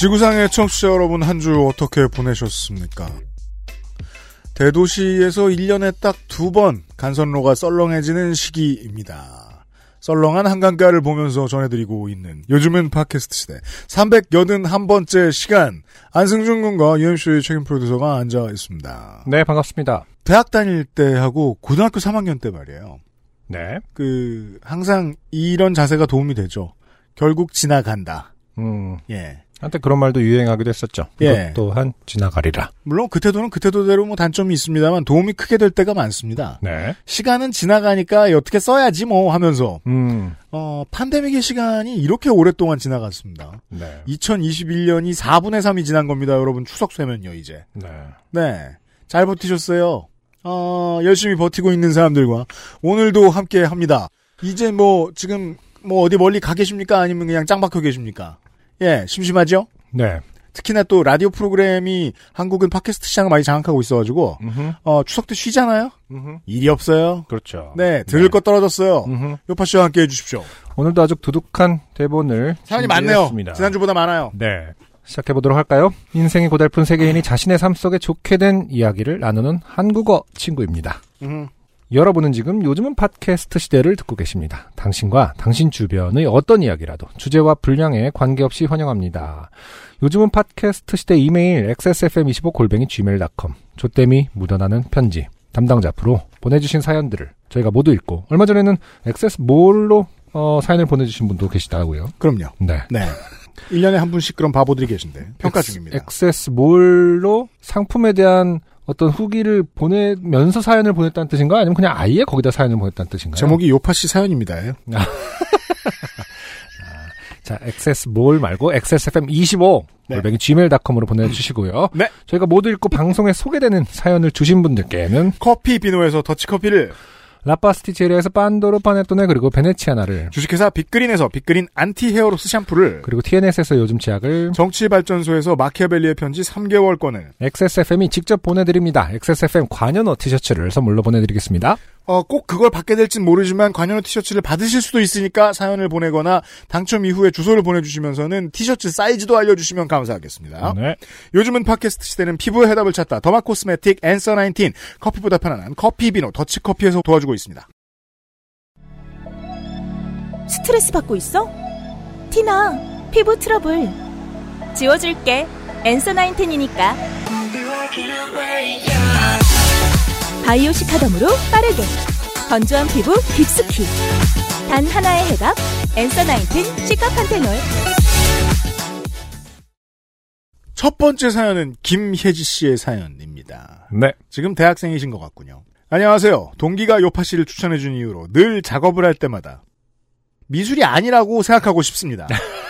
지구상의 청취자 여러분 한 주 어떻게 보내셨습니까? 대도시에서 1년에 딱 두 번 간선로가 썰렁해지는 시기입니다. 썰렁한 한강가를 보면서 전해드리고 있는 요즘은 팟캐스트 시대 381번째 시간 안승준 군과 UMC의 책임 프로듀서가 앉아 있습니다. 네, 반갑습니다. 대학 다닐 때 하고 고등학교 3학년 때 말이에요. 네. 그 항상 이런 자세가 도움이 되죠. 결국 지나간다. 음, 예. 한때 그런 말도 유행하기도 했었죠. 예. 이것 또한 지나가리라. 물론 그 태도는 그 태도대로 뭐 단점이 있습니다만 도움이 크게 될 때가 많습니다. 네. 시간은 지나가니까 어떻게 써야지 뭐 하면서 음, 어 팬데믹의 시간이 이렇게 오랫동안 지나갔습니다. 네. 2021년이 4분의 3이 지난 겁니다. 여러분 추석 쇠면요 이제. 네. 네. 잘 버티셨어요. 어 열심히 버티고 있는 사람들과 오늘도 함께 합니다. 이제 뭐 지금 뭐 어디 멀리 가 계십니까? 아니면 그냥 짱 박혀 계십니까? 예, 심심하죠? 네. 특히나 또 라디오 프로그램이 한국은 팟캐스트 시장을 많이 장악하고 있어가지고 음흠, 어 추석 때 쉬잖아요. 음흠. 일이 없어요. 그렇죠. 네, 들을 거 떨어졌어요. 음흠. 요파 씨와 함께 해주십시오. 오늘도 아주 두둑한 대본을 사연이 많네요. 지난주보다 많아요. 네. 시작해 보도록 할까요? 인생이 고달픈 세계인이 자신의 삶 속에 좋게 된 이야기를 나누는 한국어 친구입니다. 음, 여러분은 지금 요즘은 팟캐스트 시대를 듣고 계십니다. 당신과 당신 주변의 어떤 이야기라도 주제와 분량에 관계없이 환영합니다. 요즘은 팟캐스트 시대 이메일 xsfm25골뱅이 gmail.com 조땜이 묻어나는 편지 담당자 앞으로 보내주신 사연들을 저희가 모두 읽고 얼마 전에는 xs몰로 어, 사연을 보내주신 분도 계시다고요. 그럼요. 네. 네. 1년에 한 분씩 그런 바보들이 계신데 평가 중입니다. xs몰로 상품에 대한 어떤 후기를 보내면서 사연을 보냈다는 뜻인가요? 아니면 그냥 아예 거기다 사연을 보냈다는 뜻인가요? 제목이 요팟시 사연입니다. 자, XS몰 말고 XSFM25 네. 골뱅이 gmail.com으로 보내주시고요. 네. 저희가 모두 읽고 방송에 소개되는 사연을 주신 분들께는 커피 비노에서 더치커피를 라파스티체리아에서 빤도르 파네토네 그리고 베네치아나를 주식회사 빅그린에서 빅그린 anti hair loss 샴푸를 그리고 TNS에서 요즘 치약을 정치발전소에서 마키아벨리의 편지 3개월권을 XSFM이 직접 보내드립니다. XSFM 관여노 티셔츠를 선물로 보내드리겠습니다. 어, 꼭 그걸 받게 될진 모르지만 관여노 티셔츠를 받으실 수도 있으니까 사연을 보내거나 당첨 이후에 주소를 보내주시면서는 티셔츠 사이즈도 알려주시면 감사하겠습니다. 네. 요즘은 팟캐스트 시대는 피부의 해답을 찾다 derma cosmetic Answer 19 커피보다 편안한 커피 비노 더치커피에서 도와주고 있습니다. 스트레스 받고 있어? 티나, 피부 트러블. 지워줄게. 엔서 나인텐이니까. 바이오 시카덤으로 빠르게. 건조한 피부 깊숙이. 단 하나의 해답. 엔서 나인텐 시카판테놀. 첫 번째 사연은 김혜지 씨의 사연입니다. 네. 지금 대학생이신 것 같군요. 안녕하세요. 동기가 요파 씨를 추천해준 이유로 늘 작업을 할 때마다 미술이 아니라고 생각하고 싶습니다.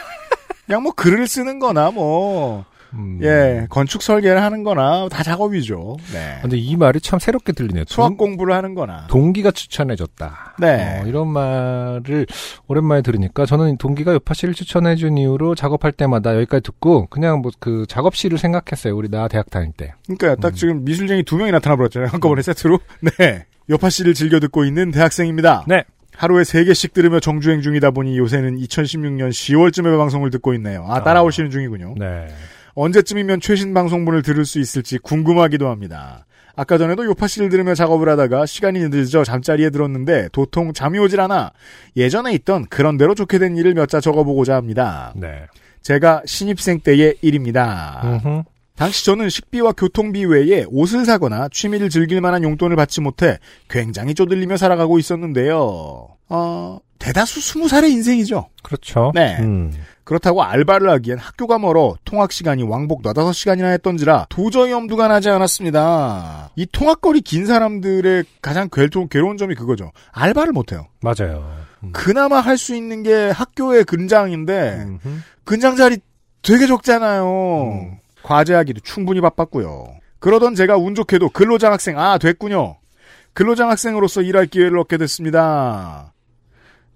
그냥 뭐 글을 쓰는 거나 뭐, 음. 예, 건축 설계를 하는 거나 다 작업이죠. 네. 근데 이 말이 참 새롭게 들리네요. 수학 공부를 하는 거나. 동기가 추천해줬다. 네. 어, 이런 말을 오랜만에 들으니까 저는 동기가 요파 씨를 추천해준 이후로 작업할 때마다 여기까지 듣고 그냥 뭐 그 작업실을 생각했어요. 우리 나 대학 다닐 때. 그러니까 딱 지금 미술쟁이 두 명이 나타나 버렸잖아요. 한꺼번에 세트로. 네. 요파 씨를 즐겨 듣고 있는 대학생입니다. 네. 하루에 세 개씩 들으며 정주행 중이다 보니 요새는 2016년 10월쯤에 방송을 듣고 있네요. 아, 따라오시는 중이군요. 네. 언제쯤이면 최신 방송분을 들을 수 있을지 궁금하기도 합니다. 아까 전에도 요파 씨를 들으며 작업을 하다가 시간이 늦어 잠자리에 들었는데 도통 잠이 오질 않아 예전에 있던 그런대로 좋게 된 일을 몇 자 적어보고자 합니다. 네. 제가 신입생 때의 일입니다. 음흠. 당시 저는 식비와 교통비 외에 옷을 사거나 취미를 즐길 만한 용돈을 받지 못해 굉장히 쪼들리며 살아가고 있었는데요. 어, 대다수 스무 살의 인생이죠. 그렇죠. 네. 음. 그렇다고 알바를 하기엔 학교가 멀어 통학 시간이 왕복 너다섯 시간이나 했던지라 도저히 엄두가 나지 않았습니다. 이 통학거리 긴 사람들의 가장 괴로운, 괴로운 점이 그거죠. 알바를 못해요. 맞아요. 음. 그나마 할 수 있는 게 학교의 근장인데 음흠. 근장 자리 되게 적잖아요. 음. 과제하기도 충분히 바빴고요. 그러던 제가 운 좋게도 근로장학생 아 됐군요. 근로장학생으로서 일할 기회를 얻게 됐습니다.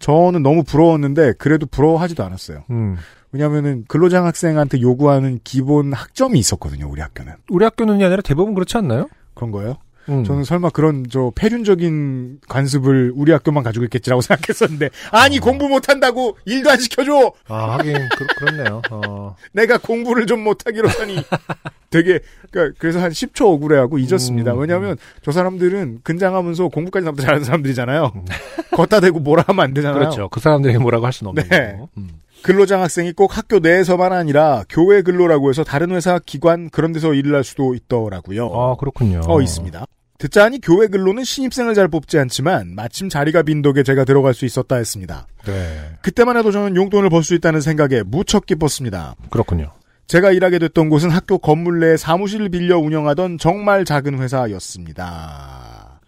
저는 너무 부러웠는데 그래도 부러워하지도 않았어요. 음. 왜냐하면은 근로장 학생한테 요구하는 기본 학점이 있었거든요. 우리 학교는 우리 학교는이 아니라 대부분 그렇지 않나요? 그런 거예요. 음. 저는 설마 그런 저 폐륜적인 관습을 우리 학교만 가지고 있겠지라고 생각했었는데 아니 공부 못한다고 일도 안 시켜줘. 아 하긴 그, 그렇네요. 어. 내가 공부를 좀 못하기로서니 되게 그러니까 그래서 한 10초 억울해하고 잊었습니다. 음. 왜냐하면 저 사람들은 근장하면서 공부까지 나보다 잘하는 사람들이잖아요. 걷다 대고 뭐라 하면 안 되잖아요. 그렇죠. 그 사람들에게 뭐라고 할 수는 없는 네. 거고. 음. 근로장학생이 꼭 학교 내에서만 아니라 교회 근로라고 해서 다른 회사, 기관 그런 데서 일을 할 수도 있더라고요. 아 그렇군요. 어, 있습니다. 듣자하니 교회 근로는 신입생을 잘 뽑지 않지만 마침 자리가 빈 덕에 제가 들어갈 수 있었다 했습니다. 네. 그때만 해도 저는 용돈을 벌 수 있다는 생각에 무척 기뻤습니다. 그렇군요. 제가 일하게 됐던 곳은 학교 건물 내 사무실을 빌려 운영하던 정말 작은 회사였습니다.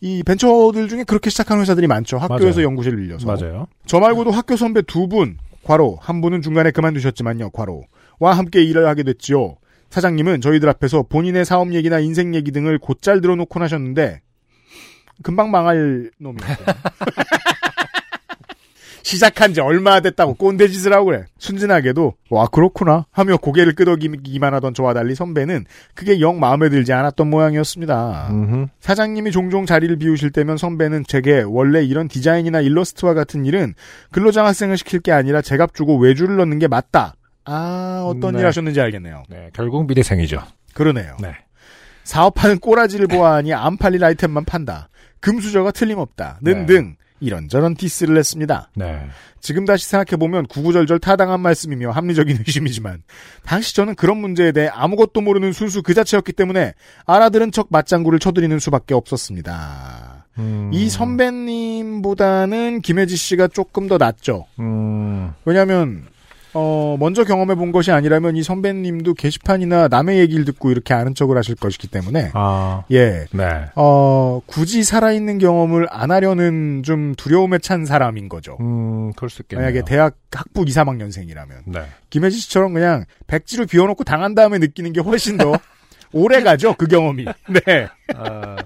이 벤처들 중에 그렇게 시작한 회사들이 많죠. 학교에서 맞아요. 연구실을 빌려서. 맞아요. 저 말고도 학교 선배 두 분, 과로, 한 분은 중간에 그만두셨지만요, 과로, 와 함께 일을 하게 됐지요. 사장님은 저희들 앞에서 본인의 사업 얘기나 인생 얘기 등을 곧잘 들어놓곤 하셨는데, 금방 망할 놈이었어요. 시작한 지 얼마 됐다고 꼰대 짓을 하고 그래. 순진하게도, 와, 그렇구나. 하며 고개를 끄덕이기만 하던 저와 달리 선배는 그게 영 마음에 들지 않았던 모양이었습니다. 음흠. 사장님이 종종 자리를 비우실 때면 선배는 제게 원래 이런 디자인이나 일러스트와 같은 일은 근로장학생을 시킬 게 아니라 제값 주고 외주를 넣는 게 맞다. 아, 어떤 네. 일 하셨는지 알겠네요. 네, 결국 미대생이죠. 그러네요. 네. 사업하는 꼬라지를 보아하니 안 팔릴 아이템만 판다. 금수저가 틀림없다. 는등 이런저런 디스를 했습니다. 네. 지금 다시 생각해보면 구구절절 타당한 말씀이며 합리적인 의심이지만 당시 저는 그런 문제에 대해 아무것도 모르는 순수 그 자체였기 때문에 알아들은 척 맞장구를 쳐드리는 수밖에 없었습니다. 음. 이 선배님보다는 김혜지 씨가 조금 더 낫죠. 음. 왜냐하면 어 먼저 경험해 본 것이 아니라면 이 선배님도 게시판이나 남의 얘기를 듣고 이렇게 아는 척을 하실 것이기 때문에 아. 예. 네. 어 굳이 살아있는 경험을 안 하려는 좀 두려움에 찬 사람인 거죠. 음, 그럴 수 있겠네요. 만약에 대학 학부 2, 3학년생이라면 네. 김혜지 씨처럼 그냥 백지로 비워놓고 당한 다음에 느끼는 게 훨씬 더 오래 가죠 그 경험이. 네. 아.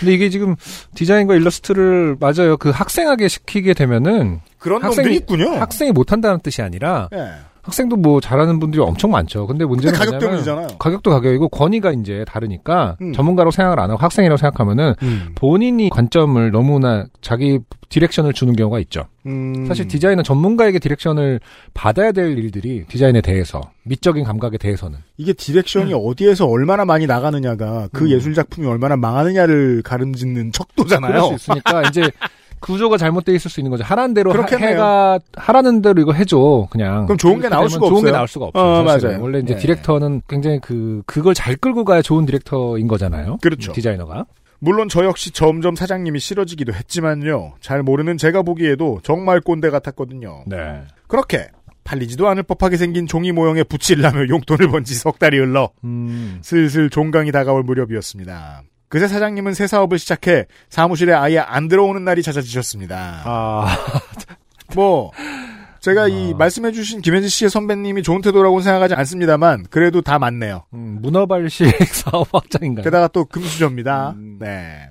근데 이게 지금 디자인과 일러스트를 맞아요. 그 학생하게 시키게 되면은 그런 학생이- 있군요. 학생이 못 한다는 뜻이 아니라 예. 학생도 뭐 잘하는 분들이 엄청 많죠. 근데 문제는 근데 가격 뭐냐면 때문이잖아요. 가격도 가격이고 권위가 이제 다르니까 음. 전문가로 생각을 안 하고 학생이라고 생각하면은 음. 본인이 관점을 너무나 자기 direction을 주는 경우가 있죠. 음. 사실 디자인은 전문가에게 direction을 받아야 될 일들이 디자인에 대해서 미적인 감각에 대해서는 이게 direction이 어디에서 얼마나 많이 나가느냐가 그 음. 예술 작품이 얼마나 망하느냐를 가름짓는 척도잖아요. 그럴 수 있으니까 이제 구조가 잘못돼 있을 수 있는 거죠. 하라는 대로 하, 그렇겠네요. 해가 하라는 대로 이거 해줘 그냥. 그럼 좋은 게 나올 수가 좋은 게 없어요. 나올 수가 없어요. 어. 맞아요. 원래 이제 네. 디렉터는 굉장히 그 그걸 잘 끌고 가야 좋은 디렉터인 거잖아요. 그렇죠. 디자이너가. 물론 저 역시 점점 사장님이 싫어지기도 했지만요. 잘 모르는 제가 보기에도 정말 꼰대 같았거든요. 네. 그렇게 팔리지도 않을 법하게 생긴 종이 모형에 붙이려며 용돈을 번지 석 달이 흘러 음. 슬슬 종강이 다가올 무렵이었습니다. 그새 사장님은 새 사업을 시작해 사무실에 아예 안 들어오는 날이 찾아지셨습니다. 아. 뭐 제가 이 아. 말씀해주신 김현지 씨의 선배님이 좋은 태도라고는 생각하지 않습니다만 그래도 다 맞네요. 음, 문어발식 사업 확장인가요? 게다가 또 금수저입니다. 음. 네.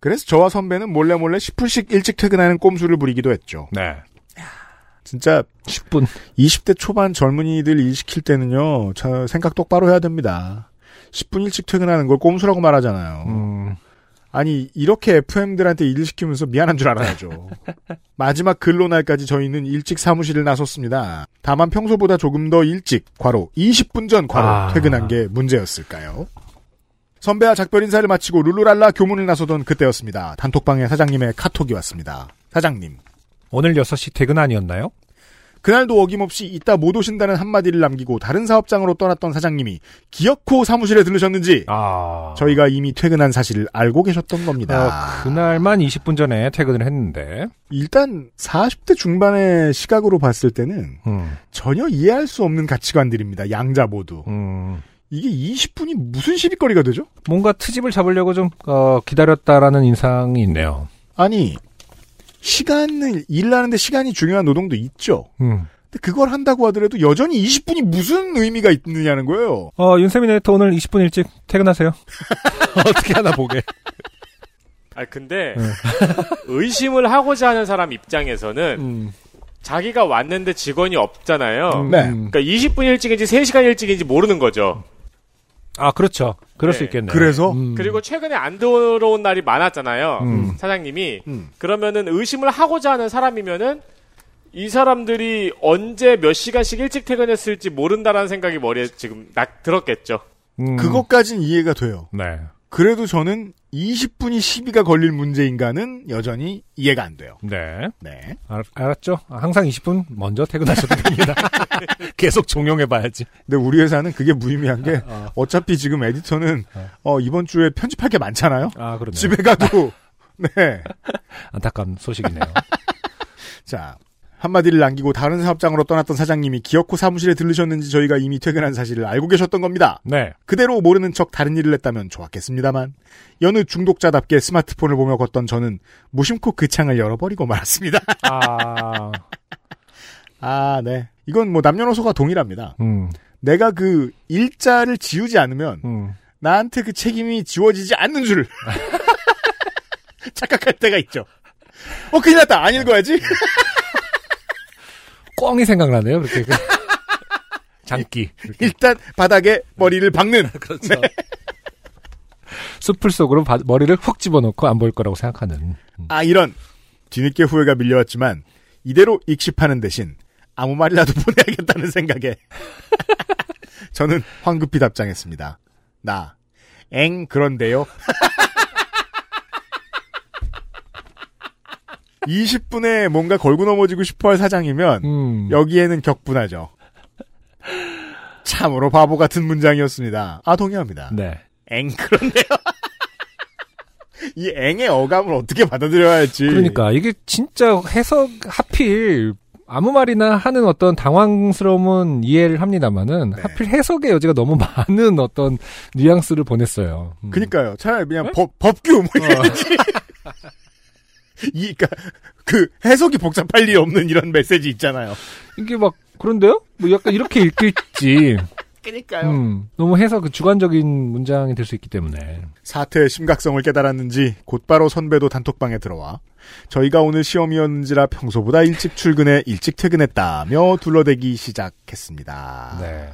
그래서 저와 선배는 몰래 몰래 10분씩 일찍 퇴근하는 꼼수를 부리기도 했죠. 네. 진짜 10분. 20대 초반 젊은이들 일 시킬 때는요, 저 생각 똑바로 해야 됩니다. 10분 일찍 퇴근하는 걸 꼼수라고 말하잖아요. 음. 아니 이렇게 FM들한테 일 시키면서 미안한 줄 알아야죠. 마지막 근로날까지 저희는 일찍 사무실을 나섰습니다. 다만 평소보다 조금 더 일찍 과로 20분 전 과로 아. 퇴근한 게 문제였을까요? 선배와 작별 인사를 마치고 룰루랄라 교문을 나서던 그때였습니다. 단톡방에 사장님의 카톡이 왔습니다. 사장님. 오늘 6시 퇴근 아니었나요? 그날도 어김없이 이따 못 오신다는 한마디를 남기고 다른 사업장으로 떠났던 사장님이 기어코 사무실에 들르셨는지 아. 저희가 이미 퇴근한 사실을 알고 계셨던 겁니다. 아, 그날만 20분 전에 퇴근을 했는데. 일단 40대 중반의 시각으로 봤을 때는 음. 전혀 이해할 수 없는 가치관들입니다. 양자 모두. 음. 이게 20분이 무슨 시비거리가 되죠? 뭔가 트집을 잡으려고 좀 어, 기다렸다라는 인상이 있네요. 아니 시간을 일하는데 시간이 중요한 노동도 있죠. 음. 근데 그걸 한다고 하더라도 여전히 20분이 무슨 의미가 있느냐는 거예요. 어, 윤세민 에디터 오늘 20분 일찍 퇴근하세요. 어떻게 하나 보게. 아 근데 네. 의심을 하고자 하는 사람 입장에서는 음. 자기가 왔는데 직원이 없잖아요. 음, 네. 음. 그러니까 20분 일찍인지 3시간 일찍인지 모르는 거죠. 아, 그렇죠. 그럴 네. 수 있겠네요. 그래서? 음. 그리고 최근에 안 들어온 날이 많았잖아요. 음. 사장님이. 음. 그러면은 의심을 하고자 하는 사람이면은 이 사람들이 언제 몇 시간씩 일찍 퇴근했을지 모른다라는 생각이 머리에 지금 nak 들었겠죠. 음. 그것까진 이해가 돼요. 네. 그래도 저는 20분이 시비가 걸릴 문제인가는 여전히 이해가 안 돼요. 네. 네. 알, 알았죠? 항상 20분 먼저 퇴근하셔도 됩니다. 계속 종용해봐야지. 근데 우리 회사는 그게 무의미한 게 어. 어 차피 지금 에디터는 어. 어, 이번 주에 편집할 게 많잖아요. 아, 그러네. 집에 가도 네. 안타까운 소식이네요. 자, 한마디를 남기고 다른 사업장으로 떠났던 사장님이 기어코 사무실에 들르셨는지 저희가 이미 퇴근한 사실을 알고 계셨던 겁니다. 네. 그대로 모르는 척 다른 일을 했다면 좋았겠습니다만 여느 중독자답게 스마트폰을 보며 걷던 저는 무심코 그 창을 열어버리고 말았습니다. 아, 아, 네. 이건 뭐 남녀노소가 동일합니다. 음, 내가 그 일자를 지우지 않으면 음. 나한테 그 책임이 지워지지 않는 줄 착각할 때가 있죠. 어, 큰일 났다. 안 읽어야지. 꽝이 생각나네요, 그렇게. 장기. 일단 바닥에 머리를 박는. 그렇죠. 숲을 속으로 바- 머리를 훅 집어넣고 안 보일 거라고 생각하는. 음. 아, 이런. 뒤늦게 후회가 밀려왔지만 이대로 익십하는 대신 아무 말이라도 보내야겠다는 생각에 저는 황급히 답장했습니다. 나, 엥, 그런데요. 20분에 뭔가 걸고 넘어지고 싶어 할 사장이면 음. 여기에는 격분하죠. 참으로 바보 같은 문장이었습니다. 아, 동의합니다. 네. 엥, 그런데요. 이 엥의 어감을 어떻게 받아들여야 할지. 그러니까 이게 진짜 해석 하필 아무 말이나 하는 어떤 당황스러움은 이해를 합니다만은 네. 하필 해석의 여지가 너무 많은 어떤 뉘앙스를 보냈어요. 음. 그니까요. 차라리 그냥 법, 법규, 뭐, 이래야지. 이, 그니까, 그, 해석이 복잡할 일 없는 이런 메시지 있잖아요. 이게 막 그런데요? 뭐 약간 이렇게 읽힐지. 그니까요. 음, 너무 해석 그 주관적인 문장이 될 수 있기 때문에. 사태의 심각성을 깨달았는지 곧바로 선배도 단톡방에 들어와 저희가 오늘 시험이었는지라 평소보다 일찍 출근해 일찍 퇴근했다며 둘러대기 시작했습니다. 네.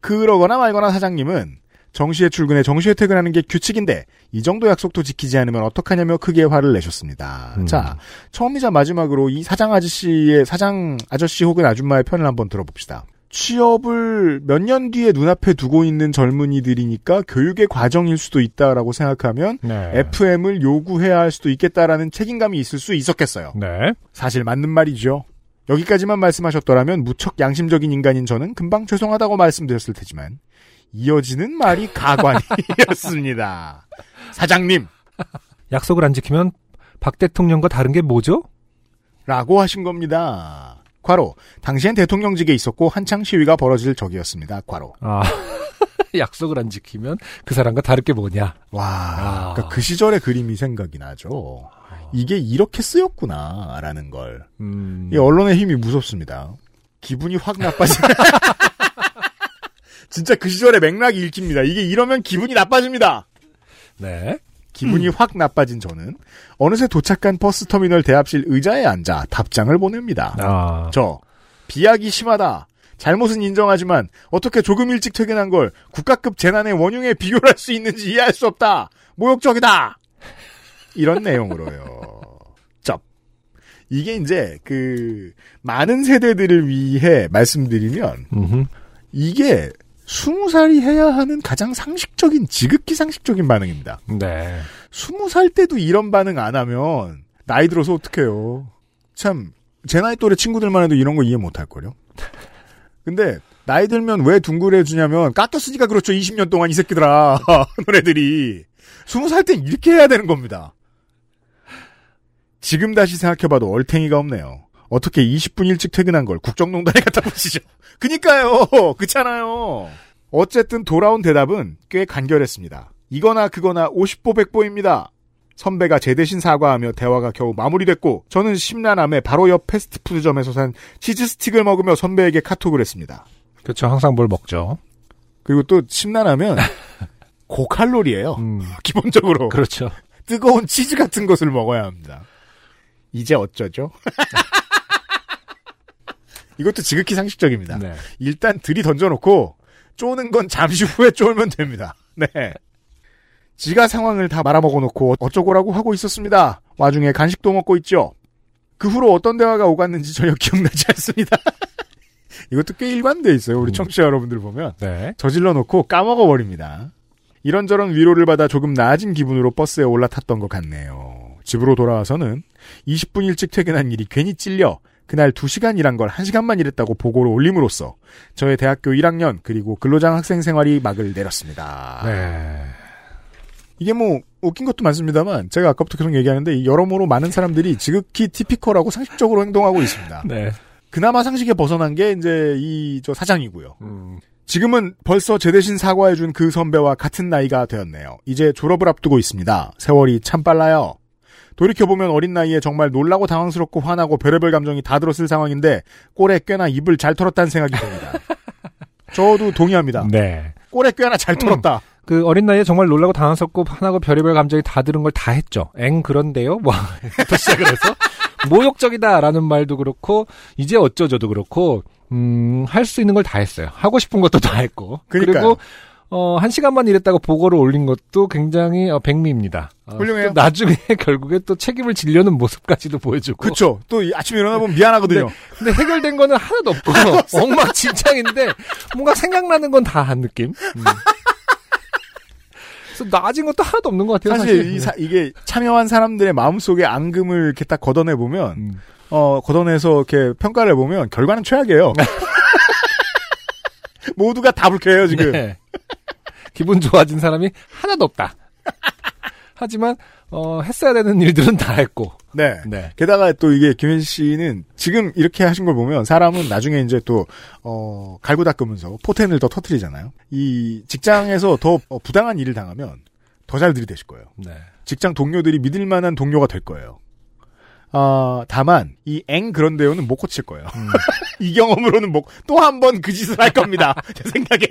그러거나 말거나 사장님은 정시에 출근해 정시에 퇴근하는 게 규칙인데 이 정도 약속도 지키지 않으면 어떡하냐며 크게 화를 내셨습니다. 음. 자, 처음이자 마지막으로 이 사장 아저씨의 사장 아저씨 혹은 아줌마의 편을 한번 들어봅시다. 취업을 몇 년 뒤에 눈앞에 두고 있는 젊은이들이니까 교육의 과정일 수도 있다라고 생각하면 네. FM을 요구해야 할 수도 있겠다라는 책임감이 있을 수 있었겠어요. 네. 사실 맞는 말이죠. 여기까지만 말씀하셨더라면 무척 양심적인 인간인 저는 금방 죄송하다고 말씀드렸을 테지만 이어지는 말이 가관이었습니다. 사장님 약속을 안 지키면 박 대통령과 다른 게 뭐죠? 라고 하신 겁니다. 과로 당시엔 대통령직에 있었고 한창 시위가 벌어질 적이었습니다. 과로 아. 약속을 안 지키면 그 사람과 다를 게 뭐냐? 와 아. 그러니까 그 시절의 그림이 생각이 나죠. 이게 이렇게 쓰였구나라는 걸. 음. 이 언론의 힘이 무섭습니다. 기분이 확 나빠지. 진짜 그 시절의 맥락이 읽힙니다. 이게 이러면 기분이 나빠집니다. 네. 기분이 확 나빠진 저는 어느새 도착한 버스터미널 대합실 의자에 앉아 답장을 보냅니다. 아. 저 비약이 심하다. 잘못은 인정하지만 어떻게 조금 일찍 퇴근한 걸 국가급 재난의 원흉에 비교를 할수 있는지 이해할 수 없다. 모욕적이다. 이런 내용으로요. 쩝. 이게 이제 그 많은 세대들을 위해 말씀드리면 음흠. 이게 스무 살이 해야 하는 가장 상식적인 지극히 상식적인 반응입니다. 네. 스무 살 때도 이런 반응 안 하면 나이 들어서 어떡해요. 참 제 나이 또래 친구들만 해도 이런 거 이해 못 할걸요. 근데 나이 들면 왜 둥그레주냐면 깎였으니까 그렇죠. 20년 동안 이 새끼들아 노래들이 스무 살 땐 이렇게 해야 되는 겁니다. 지금 다시 생각해봐도 얼탱이가 없네요. 어떻게 20분 일찍 퇴근한 걸 국정농단에 갖다 붙이죠. 그니까요. 그렇잖아요. 어쨌든 돌아온 대답은 꽤 간결했습니다. 이거나 그거나 50보 100보입니다. 선배가 제 대신 사과하며 대화가 겨우 마무리됐고 저는 심란함에 바로 옆 패스트푸드점에서 산 치즈 스틱을 먹으며 선배에게 카톡을 했습니다. 그렇죠. 항상 뭘 먹죠. 그리고 또 심란하면 고칼로리예요. 음, 기본적으로 그렇죠. 뜨거운 치즈 같은 것을 먹어야 합니다. 이제 어쩌죠? 이것도 지극히 상식적입니다. 네. 일단 들이 던져놓고 쪼는 건 잠시 후에 쫄면 됩니다. 네. 지가 상황을 다 말아먹어 놓고 어쩌고라고 하고 있었습니다. 와중에 간식도 먹고 있죠. 그 후로 어떤 대화가 오갔는지 전혀 기억나지 않습니다. 이것도 꽤 일관돼 있어요. 우리 음. 청취자 여러분들 보면 네. 저질러 놓고 까먹어 버립니다. 이런저런 위로를 받아 조금 나아진 기분으로 버스에 올라탔던 것 같네요. 집으로 돌아와서는 20분 일찍 퇴근한 일이 괜히 찔려 그날 2시간 일한 걸 1시간만 일했다고 보고를 올림으로써 저의 대학교 1학년 그리고 근로장 학생 생활이 막을 내렸습니다. 네. 이게 뭐 웃긴 것도 많습니다만 제가 아까부터 계속 얘기하는데 이 여러모로 많은 사람들이 지극히 티피컬하고 상식적으로 행동하고 있습니다. 네. 그나마 상식에 벗어난 게 이제 이 저 사장이고요. 음, 지금은 벌써 제 대신 사과해준 그 선배와 같은 나이가 되었네요. 이제 졸업을 앞두고 있습니다. 세월이 참 빨라요. 돌이켜보면 어린 나이에 정말 놀라고 당황스럽고 화나고 별의별 감정이 다 들었을 상황인데 꼴에 꽤나 입을 잘 털었다는 생각이 듭니다. 저도 동의합니다. 네. 꼴에 꽤나 잘 털었다. 그 어린 나이에 정말 놀라고 당황스럽고 화나고 별의별 감정이 다 들은 걸 다 했죠. 엥 그런데요? 뭐 부터 시작을 해서 모욕적이다라는 말도 그렇고 이제 어쩌죠도 그렇고 음, 할 수 있는 걸 다 했어요. 하고 싶은 것도 다 했고. 그러니까요. 리고 어, 한 시간만 일했다고 보고를 올린 것도 굉장히 어, 백미입니다. 어, 훌륭해요. 또 나중에 결국에 또 책임을 지려는 모습까지도 보여주고. 그쵸. 또이 아침에 일어나 보면 미안하거든요. 근데 해결된 거는 하나도 없고 엉망진창인데 뭔가 생각나는 건 다 한 느낌. 음. 그래서 나아진 것도 하나도 없는 것 같아요. 사실 사실, 이 사- 이게 참여한 사람들의 마음속에 앙금을 이렇게 딱 걷어내 보면, 음. 어, 걷어내서 이렇게 평가를 해보면 결과는 최악이에요. 모두가 다 불쾌해요, 지금. 네. 기분 좋아진 사람이 하나도 없다. 하지만 어, 했어야 되는 일들은 다 했고. 네. 네. 게다가 또 이게 김현 씨는 지금 이렇게 하신 걸 보면 사람은 나중에 이제 또, 어, 갈고 닦으면서 포텐을 더 터트리잖아요. 이 직장에서 더 어, 부당한 일을 당하면 더 잘 들이대실 거예요. 네. 직장 동료들이 믿을 만한 동료가 될 거예요. 아, 다만, 이앵 그런데요는 못 고칠 거예요. 음. 이 경험으로는 못, 또 한 번 그 짓을 할 겁니다. 제 생각엔.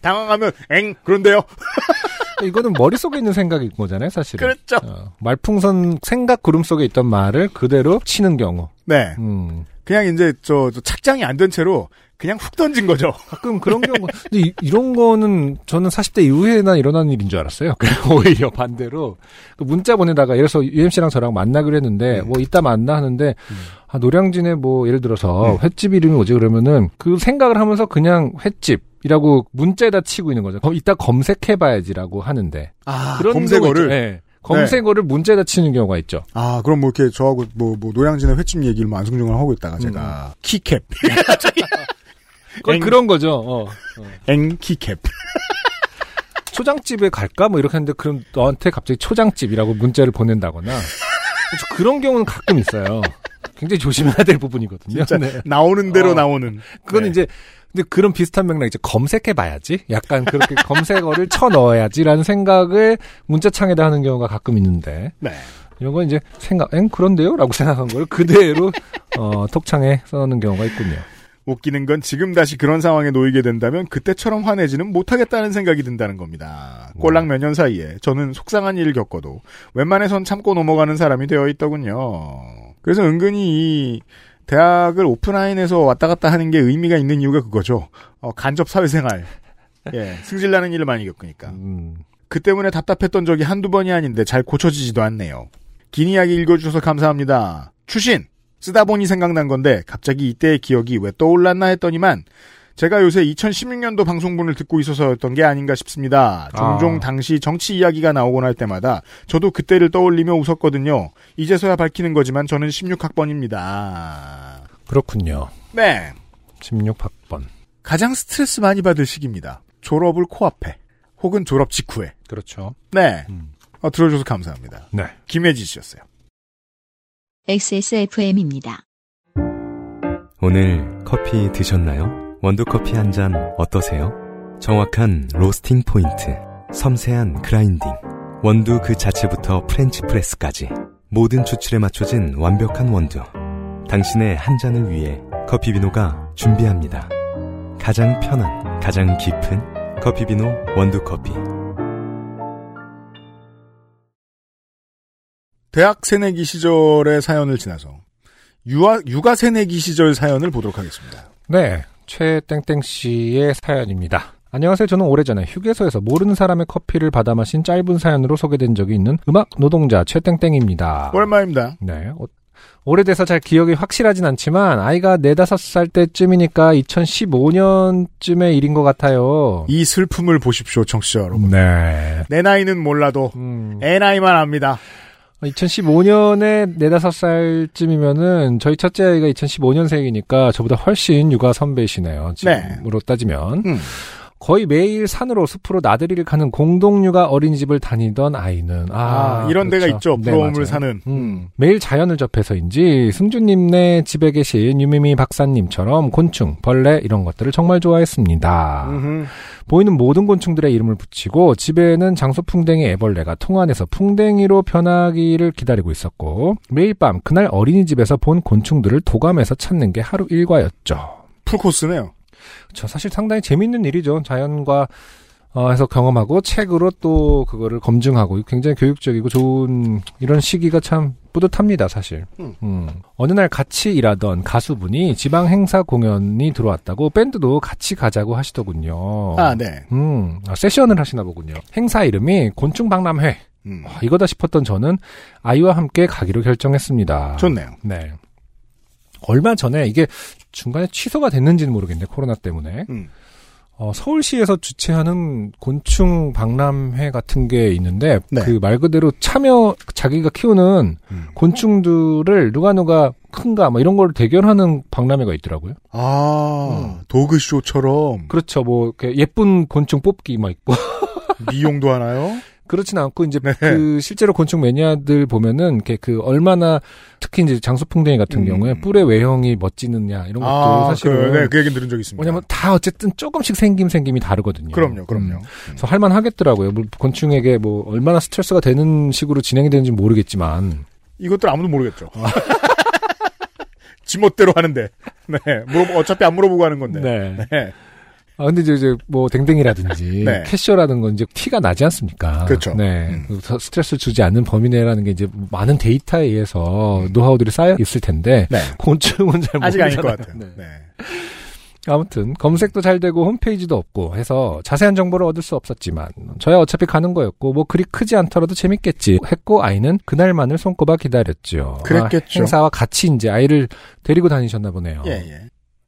당황하면, 앵, 그런데요? 이거는 머릿속에 있는 생각인 거잖아요, 사실은. 그렇죠. 어, 말풍선 생각 구름 속에 있던 말을 그대로 치는 경우. 네. 음. 그냥 이제, 저, 저 착장이 안 된 채로 그냥 훅 던진 거죠. 가끔 그런 경우. 근데 이, 런 거는 저는 40대 이후에나 일어나는 일인 줄 알았어요. 오히려 반대로 그 문자 보내다가 예를 들어서 UMC랑 저랑 만나기로 했는데 음. 뭐 이따 만나 하는데 아, 노량진에 뭐 예를 들어서 음. 횟집 이름이 뭐지 그러면은 그 생각을 하면서 그냥 횟집. 이라고 문자에다 치고 있는 거죠. 어, 이따 검색해봐야지라고 하는데 아, 그런 검색어를. 네. 검색어를 문자에다 치는 경우가 있죠. 아, 그럼 뭐 이렇게 저하고 뭐, 뭐, 노량진의 횟집 얘기를 뭐 안승준을 하고 있다가 제가, 키캡. 엥. 그런 거죠. 어. 앵, 키캡. 초장집에 갈까? 뭐 이렇게 하는데 그럼 너한테 갑자기 초장집이라고 문자를 보낸다거나 저 그런 경우는 가끔 있어요. 굉장히 조심해야 될 부분이거든요. 진짜 네. 나오는 대로 어. 나오는. 그건 네. 이제 근데 그런 비슷한 맥락 이제 검색해 봐야지. 약간 그렇게 검색어를 쳐 넣어야지라는 생각을 문자창에다 하는 경우가 가끔 있는데 네. 이런 건 이제 생각, 엥 그런데요라고 생각한 걸 그대로 어, 톡창에 써놓는 경우가 있군요. 웃기는 건 지금 다시 그런 상황에 놓이게 된다면 그때처럼 화내지는 못하겠다는 생각이 든다는 겁니다. 꼴랑 몇 년 사이에 저는 속상한 일을 겪어도 웬만해선 참고 넘어가는 사람이 되어 있더군요. 그래서 은근히 이 대학을 오프라인에서 왔다 갔다 하는 게 의미가 있는 이유가 그거죠. 어, 간접 사회생활. 예, 승질나는 일을 많이 겪으니까. 음, 그 때문에 답답했던 적이 한두 번이 아닌데 잘 고쳐지지도 않네요. 긴 이야기 읽어주셔서 감사합니다. 추신! 쓰다 보니 생각난 건데 갑자기 이때의 기억이 왜 떠올랐나 했더니만 제가 요새 2016년도 방송분을 듣고 있어서였던 게 아닌가 싶습니다. 종종 아. 당시 정치 이야기가 나오곤 할 때마다 저도 그때를 떠올리며 웃었거든요. 이제서야 밝히는 거지만 저는 16학번입니다. 그렇군요. 네. 16학번. 가장 스트레스 많이 받을 시기입니다. 졸업을 코앞에 혹은 졸업 직후에. 그렇죠. 네. 음. 어, 들어줘서 감사합니다. 네. 김혜지 씨였어요. XSFM입니다. 오늘 커피 드셨나요? 원두커피 한 잔 어떠세요? 정확한 로스팅 포인트, 섬세한 grinding, 원두 그 자체부터 French press까지 모든 추출에 맞춰진 완벽한 원두. 당신의 한 잔을 위해 커피비노가 준비합니다. 가장 편한, 가장 깊은 커피비노 원두 커피. 대학 새내기 시절의 사연을 지나서 유아, 육아 새내기 시절 사연을 보도록 하겠습니다. 네, 최땡땡 씨의 사연입니다. 안녕하세요. 저는 오래전에 휴게소에서 모르는 사람의 커피를 받아 마신 짧은 사연으로 소개된 적이 있는 음악 노동자 최땡땡입니다. 오랜만입니다. 네. 어, 오래돼서 잘 기억이 확실하진 않지만 아이가 네다섯 살 때쯤이니까 2015년쯤의 일인 것 같아요. 이 슬픔을 보십시오, 청취자 여러분. 네. 내 나이는 몰라도 음, 애 나이만 압니다. 2015년에 네다섯 살쯤이면은 저희 첫째 아이가 2015년생이니까 저보다 훨씬 육아 선배시네요. 지금으로 따지면. 음. 거의 매일 산으로 숲으로 나들이를 가는 공동육아 어린이집을 다니던 아이는 아, 아, 이런 데가 그렇죠. 있죠. 네, 부러움을 맞아요. 사는. 음, 매일 자연을 접해서인지 승주님네 집에 계신 유미미 박사님처럼 곤충, 벌레 이런 것들을 정말 좋아했습니다. 음흠. 보이는 모든 곤충들의 이름을 붙이고 집에는 장소풍뎅이 애벌레가 통 안에서 풍뎅이로 변하기를 기다리고 있었고 매일 밤 그날 어린이집에서 본 곤충들을 도감해서 찾는 게 하루 일과였죠. 풀코스네요. 저 사실 상당히 재밌는 일이죠. 자연과 어, 해서 경험하고 책으로 또 그거를 검증하고 굉장히 교육적이고 좋은 이런 시기가 참 뿌듯합니다, 사실. 음. 음. 어느 날 같이 일하던 가수분이 지방 행사 공연이 들어왔다고 밴드도 같이 가자고 하시더군요. 아, 네. 음, 아, 세션을 하시나 보군요. 행사 이름이 곤충박람회. 음. 아, 이거다 싶었던 저는 아이와 함께 가기로 결정했습니다. 좋네요. 네. 얼마 전에 이게 중간에 취소가 됐는지는 모르겠는데 코로나 때문에 음. 어, 서울시에서 주최하는 곤충 박람회 같은 게 있는데 네. 그말 그대로 참여 자기가 키우는 음. 곤충들을 누가 누가 큰가 뭐 이런 걸 대결하는 박람회가 있더라고요. 아, 도그쇼처럼 그렇죠. 뭐 예쁜 곤충 뽑기 막 있고 미용도 하나요? 그렇진 않고 이제 네. 그 실제로 곤충 매니아들 보면은 이렇게 그 얼마나 특히 이제 장수풍뎅이 같은 음. 경우에 뿔의 외형이 멋지느냐 이런 것도 아, 사실은 그, 네, 그 얘기 들은 적 있습니다. 왜냐면 다 어쨌든 조금씩 생김 생김이 다르거든요. 그럼요, 그럼요. 음. 그래서 할만하겠더라고요. 뭐 곤충에게 뭐 얼마나 스트레스가 되는 식으로 진행이 되는지 모르겠지만 이것들 아무도 모르겠죠. 지멋대로 하는데. 네. 물어 어차피 안 물어보고 하는 건데. 네. 네. 아 근데 이제, 이제 뭐 댕댕이라든지 네. 캐셔라든 건 이제 티가 나지 않습니까? 그렇죠. 네. 음. 그래서 스트레스 주지 않는 범위 내라는 게 이제 많은 데이터에 의해서 노하우들이 쌓여 있을 텐데 네. 곤충은 잘 아직 아닐 것 모르잖아요. 같아요. 네. 네. 아무튼 검색도 잘 되고 홈페이지도 없고 해서 자세한 정보를 얻을 수 없었지만 저야 어차피 가는 거였고 뭐 그리 크지 않더라도 재밌겠지 했고 아이는 그날만을 손꼽아 기다렸죠. 그랬겠죠. 아, 행사와 같이 이제 아이를 데리고 다니셨나 보네요. 예, 예.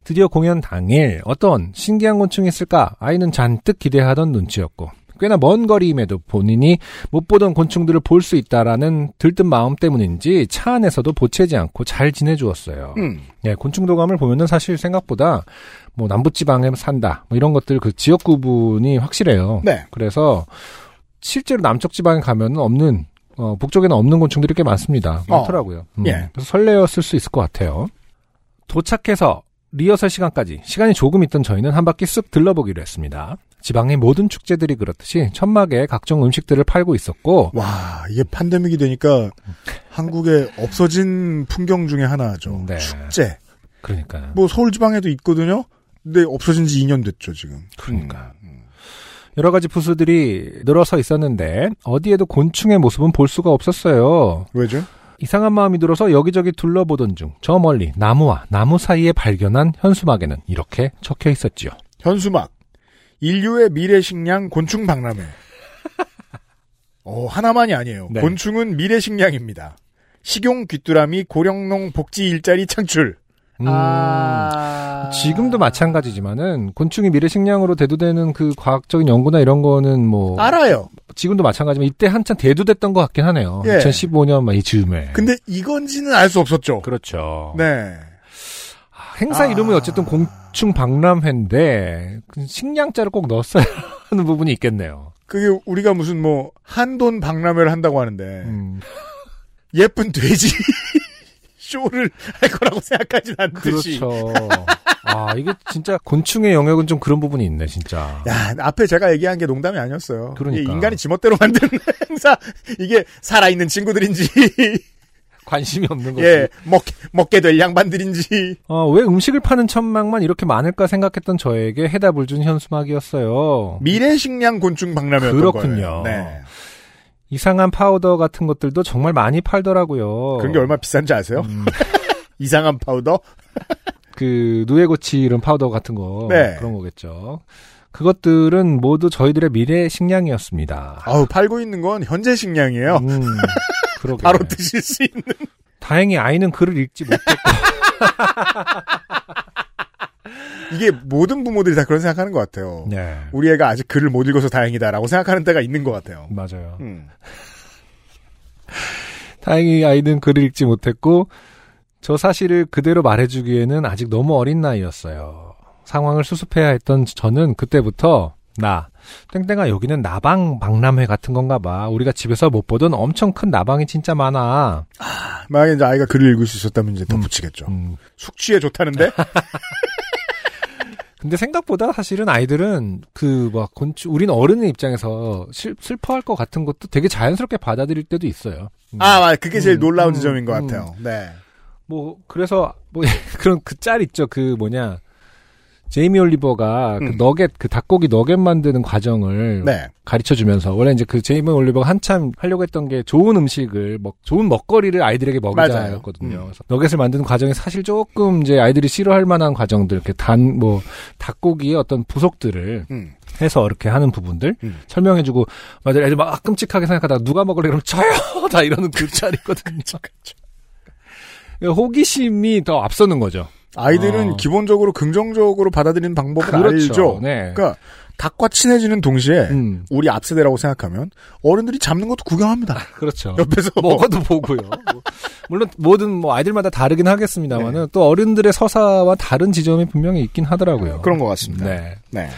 드디어 공연 당일 어떤 신기한 곤충이 있을까 아이는 잔뜩 기대하던 눈치였고 꽤나 먼 거리임에도 본인이 못 보던 곤충들을 볼 수 있다라는 들뜬 마음 때문인지 차 안에서도 보채지 않고 잘 지내주었어요. 음. 예, 곤충 도감을 보면은 사실 생각보다 뭐 남부지방에 산다 뭐 이런 것들 그 지역 구분이 확실해요. 네. 그래서 실제로 남쪽 지방에 가면은 없는 어, 북쪽에는 없는 곤충들이 꽤 많습니다. 어. 많더라고요. 음, 예. 그래서 설레었을 수 있을 것 같아요. 도착해서 리허설 시간까지 시간이 조금 있던 저희는 한 바퀴 쓱 들러보기로 했습니다. 지방의 모든 축제들이 그렇듯이 천막에 각종 음식들을 팔고 있었고 와, 이게 팬데믹이 되니까 한국에 없어진 풍경 중에 하나죠. 네. 축제. 그러니까 뭐 서울 지방에도 있거든요. 근데 없어진 지 2년 됐죠, 지금. 그러니까. 여러 가지 부스들이 늘어서 있었는데 어디에도 곤충의 모습은 볼 수가 없었어요. 왜죠? 이상한 마음이 들어서 여기저기 둘러보던 중 저 멀리 나무와 나무 사이에 발견한 현수막에는 이렇게 적혀 있었지요. 현수막. 인류의 미래 식량 곤충 박람회. 어, 하나만이 아니에요. 네. 곤충은 미래 식량입니다. 식용 귀뚜라미 고령농 복지 일자리 창출. 음, 아. 지금도 마찬가지지만은 곤충이 미래 식량으로 대두되는 그 과학적인 연구나 이런 거는 뭐 알아요. 지금도 마찬가지지만 이때 한참 대두됐던 것 같긴 하네요. 예. 2015년 막 이즈음에. 근데 이건지는 알 수 없었죠. 그렇죠. 네. 행사 아. 이름이 어쨌든 곤충 박람회인데 그 식량자를 꼭 넣었어야 하는 부분이 있겠네요. 그게 우리가 무슨 뭐 한돈 박람회를 한다고 하는데 음. 예쁜 돼지 쇼를 할 거라고 생각하진 않듯이. 그렇죠. 아, 이게 진짜 곤충의 영역은 좀 그런 부분이 있네, 진짜. 야, 앞에 제가 얘기한 게 농담이 아니었어요. 그러니까. 인간이 지멋대로 만든 행사, 이게 살아있는 친구들인지, 관심이 없는 거지. 예, 먹, 먹게 될 양반들인지. 어, 왜 음식을 파는 천막만 이렇게 많을까 생각했던 저에게 해답을 준 현수막이었어요. 미래식량 곤충 박람회였던 그렇군요. 거예요. 네. 이상한 파우더 같은 것들도 정말 많이 팔더라고요. 그런 게 얼마 비싼지 아세요? 음, 이상한 파우더? 그 누에고치 이런 파우더 같은 거 네. 그런 거겠죠. 그것들은 모두 저희들의 미래 식량이었습니다. 아우, 팔고 있는 건 현재 식량이에요. 음, 그러게. 바로 드실 수 있는. 다행히 아이는 글을 읽지 못했고 이게 모든 부모들이 다 그런 생각하는 것 같아요. 네, 우리 애가 아직 글을 못 읽어서 다행이다라고 생각하는 때가 있는 것 같아요. 맞아요. 음. 다행히 아이는 글을 읽지 못했고 저 사실을 그대로 말해주기에는 아직 너무 어린 나이였어요. 상황을 수습해야 했던 저는 그때부터 나 땡땡아 여기는 나방 박람회 같은 건가 봐. 우리가 집에서 못 보던 엄청 큰 나방이 진짜 많아. 만약에 이제 아이가 글을 읽을 수 있었다면 이제 음. 덧붙이겠죠. 음, 숙취에 좋다는데? 근데 생각보다 사실은 아이들은 그뭐 곤충 우리는 어른의 입장에서 슬, 슬퍼할 것 같은 것도 되게 자연스럽게 받아들일 때도 있어요. 음. 아, 맞아. 그게 제일 음, 놀라운 음, 지점인 것 음. 같아요. 네. 뭐 그래서 뭐 그런 그 짤 있죠. 그 뭐냐 제이미 올리버가 그 음. 너겟 그 닭고기 너겟 만드는 과정을 네. 가르쳐 주면서 원래 이제 그 제이미 올리버가 한참 하려고 했던 게 좋은 음식을 먹 좋은 먹거리를 아이들에게. 먹이자였거든요. 음. 그래서 너겟을 만드는 과정이 사실 조금 이제 아이들이 싫어할 만한 과정들 이렇게 단 뭐 닭고기의 어떤 부속들을 음. 해서 이렇게 하는 부분들 음. 설명해주고 맞아 애들 막 끔찍하게 생각하다가 누가 먹을래 그러면 저요 다 이러는 그 짤이거든요. 호기심이 더 앞서는 거죠. 아이들은 어. 기본적으로 긍정적으로 받아들이는 방법을 그렇죠. 알죠. 네. 그러니까 닭과 친해지는 동시에 음, 우리 앞 세대라고 생각하면 어른들이 잡는 것도 구경합니다. 그렇죠. 옆에서 먹어도 보고요. 뭐, 물론 모든 뭐 아이들마다 다르긴 하겠습니다만은 또 어른들의 서사와 다른 지점이 분명히 있긴 하더라고요. 그런 것 같습니다. 네. 네.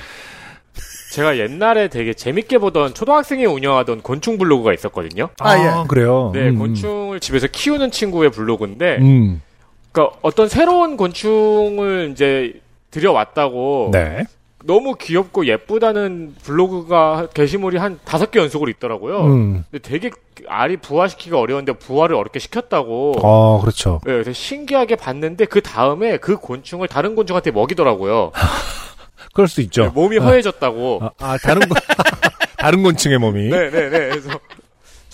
제가 옛날에 되게 재밌게 보던 초등학생이 운영하던 곤충 블로그가 있었거든요. 아, 예. 그래요. 네, 음, 곤충을 집에서 키우는 친구의 블로그인데, 음. 그러니까 어떤 새로운 곤충을 이제 들여왔다고 네. 너무 귀엽고 예쁘다는 블로그가 게시물이 한 다섯 개 연속으로 있더라고요. 음. 근데 되게 알이 부화시키기가 어려운데 부화를 어렵게 시켰다고. 어, 그렇죠. 네, 되게 신기하게 봤는데 그 다음에 그 곤충을 다른 곤충한테 먹이더라고요. 그럴 수 있죠. 몸이 허해졌다고. 아, 아, 다른 건 다른 곤충의 몸이. 네, 네, 네. 그래서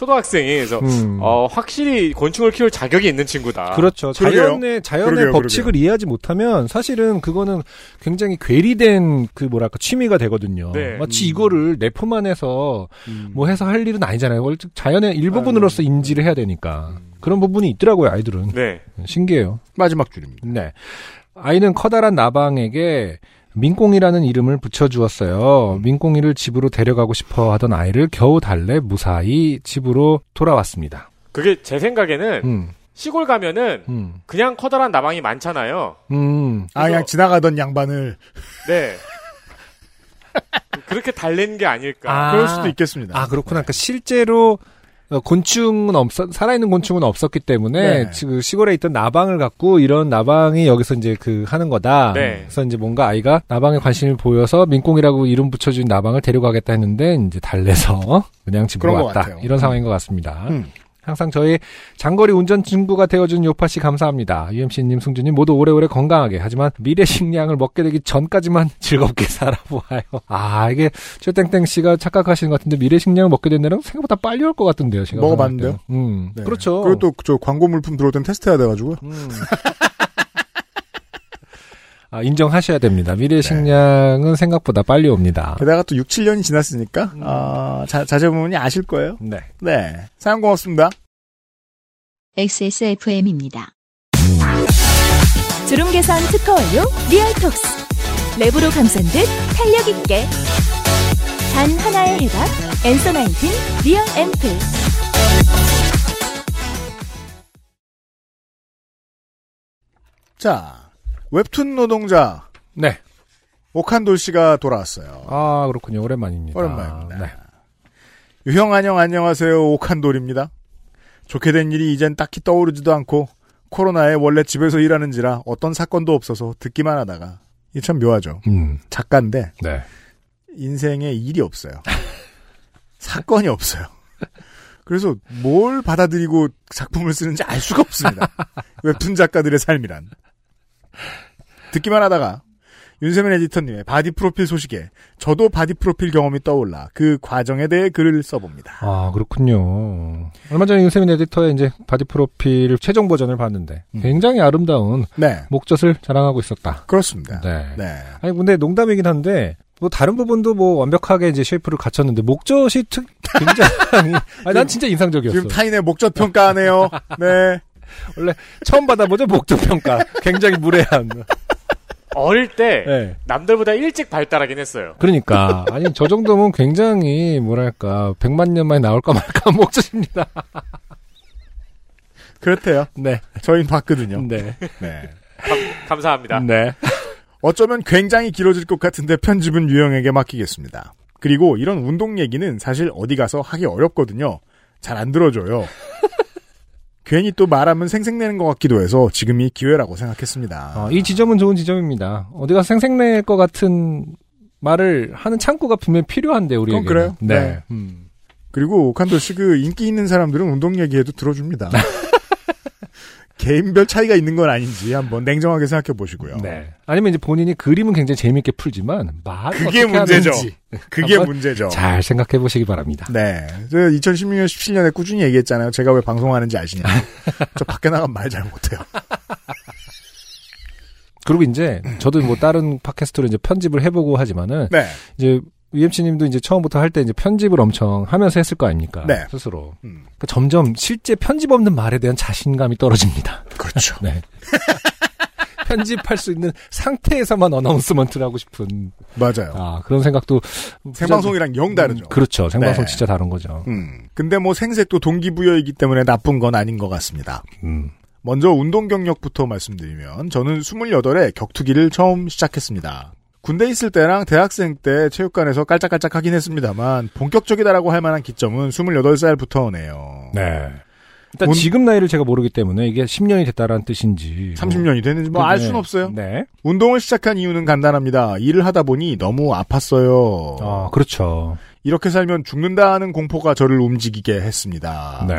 초등학생이 그래서 음. 어, 확실히 곤충을 키울 자격이 있는 친구다. 그렇죠. 그러게요. 자연의 자연의 그러게요, 법칙을 이해하지 못하면 사실은 그거는 굉장히 괴리된 그 뭐랄까 취미가 되거든요. 네. 마치 이거를 내 품 안에서 뭐 해서 할 일은 아니잖아요. 원래 자연의 일부분으로서 인지를 해야 되니까 그런 부분이 있더라고요. 아이들은 네. 신기해요. 마지막 줄입니다. 네. 아이는 커다란 나방에게 민꽁이라는 이름을 붙여주었어요. 민꽁이를 집으로 데려가고 싶어 하던 아이를 겨우 달래 무사히 집으로 돌아왔습니다. 그게 제 생각에는 음, 시골 가면은 음, 그냥 커다란 나방이 많잖아요. 음. 아, 그냥 지나가던 양반을 네. 그렇게 달랜 게 아닐까. 아. 그럴 수도 있겠습니다. 아, 그렇구나. 그러니까 실제로 어, 곤충은 없었, 살아있는 곤충은 없었기 때문에 네. 지금 시골에 있던 나방을 갖고 이런 나방이 여기서 이제 그 하는 거다. 네. 그래서 이제 뭔가 아이가 나방에 관심을 보여서 민꽁이라고 이름 붙여준 나방을 데려가겠다 했는데 이제 달래서 그냥 집으로 왔다. 이런 상황인 것 같습니다. 음. 항상 저희 장거리 운전 친구가 되어준 요파 씨 감사합니다. UMC님, 승주님 모두 오래오래 건강하게 하지만 미래 식량을 먹게 되기 전까지만 즐겁게 살아보아요. 아 이게 최땡땡 씨가 착각하시는 것 같은데 미래 식량을 먹게 된다는 건 생각보다 빨리 올 것 같은데요. 제가 먹어봤는데요? 음, 네. 그렇죠. 그리고 또 저 광고 물품 들어올 땐 테스트해야 돼가지고요. 음. 아, 인정하셔야 됩니다. 미래 네. 식량은 생각보다 빨리 옵니다. 게다가 또 6, 7년이 지났으니까 음. 아, 자, 자제분이 아실 거예요. 네. 네. 사연 고맙습니다. XSFM입니다. 주름 개선 특허 완료 리얼톡스 랩으로 감싼 듯 탄력 있게 단 하나의 해답 Answer Nineteen real 앰플 자, 웹툰 노동자 네. 오칸돌 씨가 돌아왔어요. 아, 그렇군요. 오랜만입니다. 오랜만입니다. 네. 유형 안녕 안녕하세요 오칸돌입니다. 좋게 된 일이 이젠 딱히 떠오르지도 않고 코로나에 원래 집에서 일하는지라 어떤 사건도 없어서 듣기만 하다가 이게 참 묘하죠. 음, 작가인데 네. 인생에 일이 없어요. 사건이 없어요. 그래서 뭘 받아들이고 작품을 쓰는지 알 수가 없습니다. 웹툰 작가들의 삶이란. 듣기만 하다가 윤세민 에디터님의 바디 프로필 소식에 저도 바디 프로필 경험이 떠올라 그 과정에 대해 글을 써봅니다. 아, 그렇군요. 얼마 전에 윤세민 에디터의 이제 바디 프로필 최종 버전을 봤는데 음. 굉장히 아름다운 네, 목젖을 자랑하고 있었다. 그렇습니다. 네. 네. 아니 근데 농담이긴 한데 뭐 다른 부분도 뭐 완벽하게 이제 shape를 갖췄는데 목젖이 특 굉장히 아니 난 진짜 인상적이었어. 지금 타인의 목젖 평가하네요. 네. 처음 받아보죠 목젖 평가. 굉장히 무례한. 어릴 때 네. 남들보다 일찍 발달하긴 했어요. 그러니까 아니 저 정도면 굉장히 뭐랄까 100만 년 만에 나올까 말까 한 목젖입니다. 그렇대요. 네. 저희는 봤거든요. 네. 네. 감사합니다. 네. 어쩌면 굉장히 길어질 것 같은데 편집은 유영에게 맡기겠습니다. 그리고 이런 운동 얘기는 사실 어디 가서 하기 어렵거든요. 잘 안 들어줘요. 괜히 또 말하면 생색내는 것 같기도 해서 지금이 기회라고 생각했습니다. 어, 이 지점은 좋은 지점입니다. 어디가 생색낼 것 같은 말을 하는 창구가 분명히 필요한데 우리에게. 그래요. 네. 네. 음. 그리고 오칸도 씨그 인기 있는 사람들은 운동 얘기해도 들어줍니다. 개인별 차이가 있는 건 아닌지 한번 냉정하게 생각해 보시고요. 네. 아니면 이제 본인이 그림은 굉장히 재밌게 풀지만 말을 그게 문제죠. 그게 문제죠. 잘 생각해 보시기 바랍니다. 네. 저 2016년, 17년에 꾸준히 얘기했잖아요. 제가 왜 방송하는지 아시냐. 저 밖에 나가면 말 잘 못해요. 그리고 이제 저도 뭐 다른 팟캐스트로 이제 편집을 해보고 하지만은 네. 이제 UMC님도 이제 처음부터 할 때 이제 편집을 엄청 하면서 했을 거 아닙니까? 네. 스스로. 음, 그러니까 점점 실제 편집 없는 말에 대한 자신감이 떨어집니다. 그렇죠. 네. 편집할 수 있는 상태에서만 어나운스먼트를 하고 싶은 맞아요. 아 그런 생각도 생방송이랑 영 다르죠. 음, 그렇죠. 생방송 네. 진짜 다른 거죠. 음. 근데 뭐 생색도 동기부여이기 때문에 나쁜 건 아닌 것 같습니다. 음. 먼저 운동 경력부터 말씀드리면 저는 28에 격투기를 처음 시작했습니다. 군대 있을 때랑 대학생 때 체육관에서 깔짝깔짝 하긴 했습니다만 본격적이다라고 할 만한 기점은 28살부터네요. 네. 일단 운- 지금 나이를 제가 모르기 때문에 이게 10년이 됐다라는 뜻인지 30년이 됐는지 뭐알 수는 없어요. 네. 운동을 시작한 이유는 간단합니다. 일을 하다 보니 너무 아팠어요. 아 그렇죠. 이렇게 살면 죽는다는 공포가 저를 움직이게 했습니다. 네.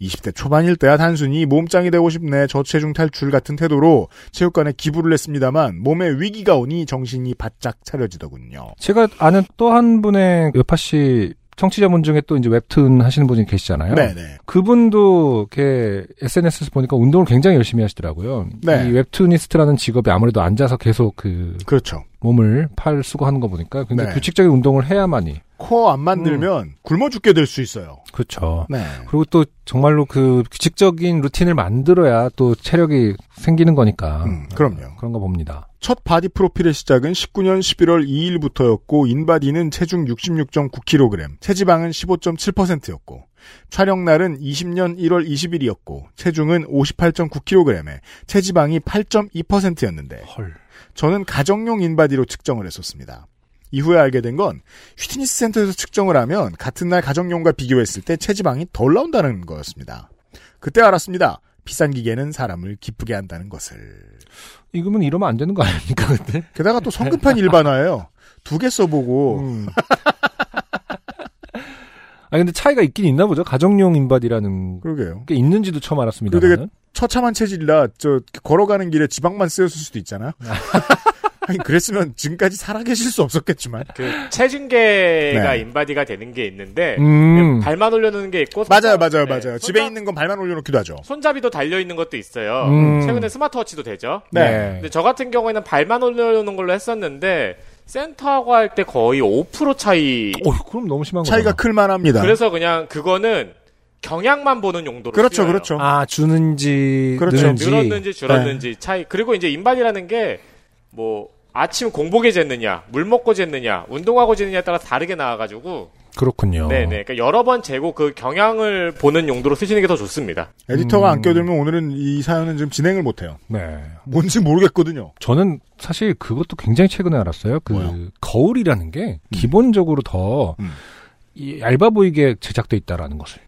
20대 초반일 때야 단순히 몸짱이 되고 싶네 저체중 탈출 같은 태도로 체육관에 기부를 했습니다만 몸에 위기가 오니 정신이 바짝 차려지더군요. 제가 아는 또 한 분의 요팟시 청취자분 중에 또 이제 웹툰 하시는 분이 계시잖아요. 네네. 그분도 이렇게 SNS에서 보니까 운동을 굉장히 열심히 하시더라고요. 네. 이 webtoonist라는 직업이 아무래도 앉아서 계속 그 그렇죠. 몸을 팔 쓰고 하는 거 보니까 굉장히 네. 규칙적인 운동을 해야만이 코어 안 만들면 굶어 죽게 될 수 있어요. 그렇죠. 네. 그리고 또 정말로 그 규칙적인 루틴을 만들어야 또 체력이 생기는 거니까 음, 그럼요. 그런 거 봅니다. 첫 바디 프로필의 시작은 19년 11월 2일부터였고 인바디는 체중 66.9kg, 체지방은 15.7%였고 촬영 날은 20년 1월 20일이었고 체중은 58.9kg에 체지방이 8.2%였는데 헐. 저는 가정용 인바디로 측정을 했었습니다. 이후에 알게 된 건 휘트니스 센터에서 측정을 하면 같은 날 가정용과 비교했을 때 체지방이 덜 나온다는 거였습니다. 그때 알았습니다. 비싼 기계는 사람을 기쁘게 한다는 것을. 이거면 이러면 안 되는 거 아닙니까, 근데? 게다가 또 성급한 일반화예요. 두 개 써보고 음. 아 근데 차이가 있긴 있나 보죠. 가정용 인바디라는 그러게요. 게 있는지도 처음 알았습니다. 되게 처참한 체질이라 저 걸어가는 길에 지방만 쌓였을 수도 있잖아요. 아니 그랬으면 지금까지 살아계실 수 없었겠지만 그 체중계가 네. 인바디가 되는 게 있는데 음. 발만 올려놓는 게 있고 맞아요, 맞아요, 네, 맞아요. 손잡- 집에 있는 건 발만 올려놓기도 하죠. 손잡이도 달려 있는 것도 있어요. 음. 최근에 스마트워치도 되죠. 네. 근데 저 같은 경우에는 발만 올려놓는 걸로 했었는데 센터하고 할 때 거의 5% 차이. 어, 그럼 너무 심한 거죠. 차이가 클만합니다. 그래서 그냥 그거는 경향만 보는 용도로 그렇죠, 쓰여요. 그렇죠. 아 주는지 그렇죠. 늘었는지 줄었는지 차이. 그리고 이제 인바디라는 게 뭐 아침 공복에 쟀느냐, 물 먹고 쟀느냐, 운동하고 쟀느냐에 따라 다르게 나와가지고. 그렇군요. 네네. 그러니까 여러 번 재고 그 경향을 보는 용도로 쓰시는 게 더 좋습니다. 에디터가 음. 안 껴들면 오늘은 이 사연은 지금 진행을 못해요. 네. 뭔지 모르겠거든요. 저는 사실 그것도 굉장히 최근에 알았어요. 그 뭐요? 거울이라는 게 기본적으로 더 음. 이 얇아 보이게 제작돼 있다라는 것을.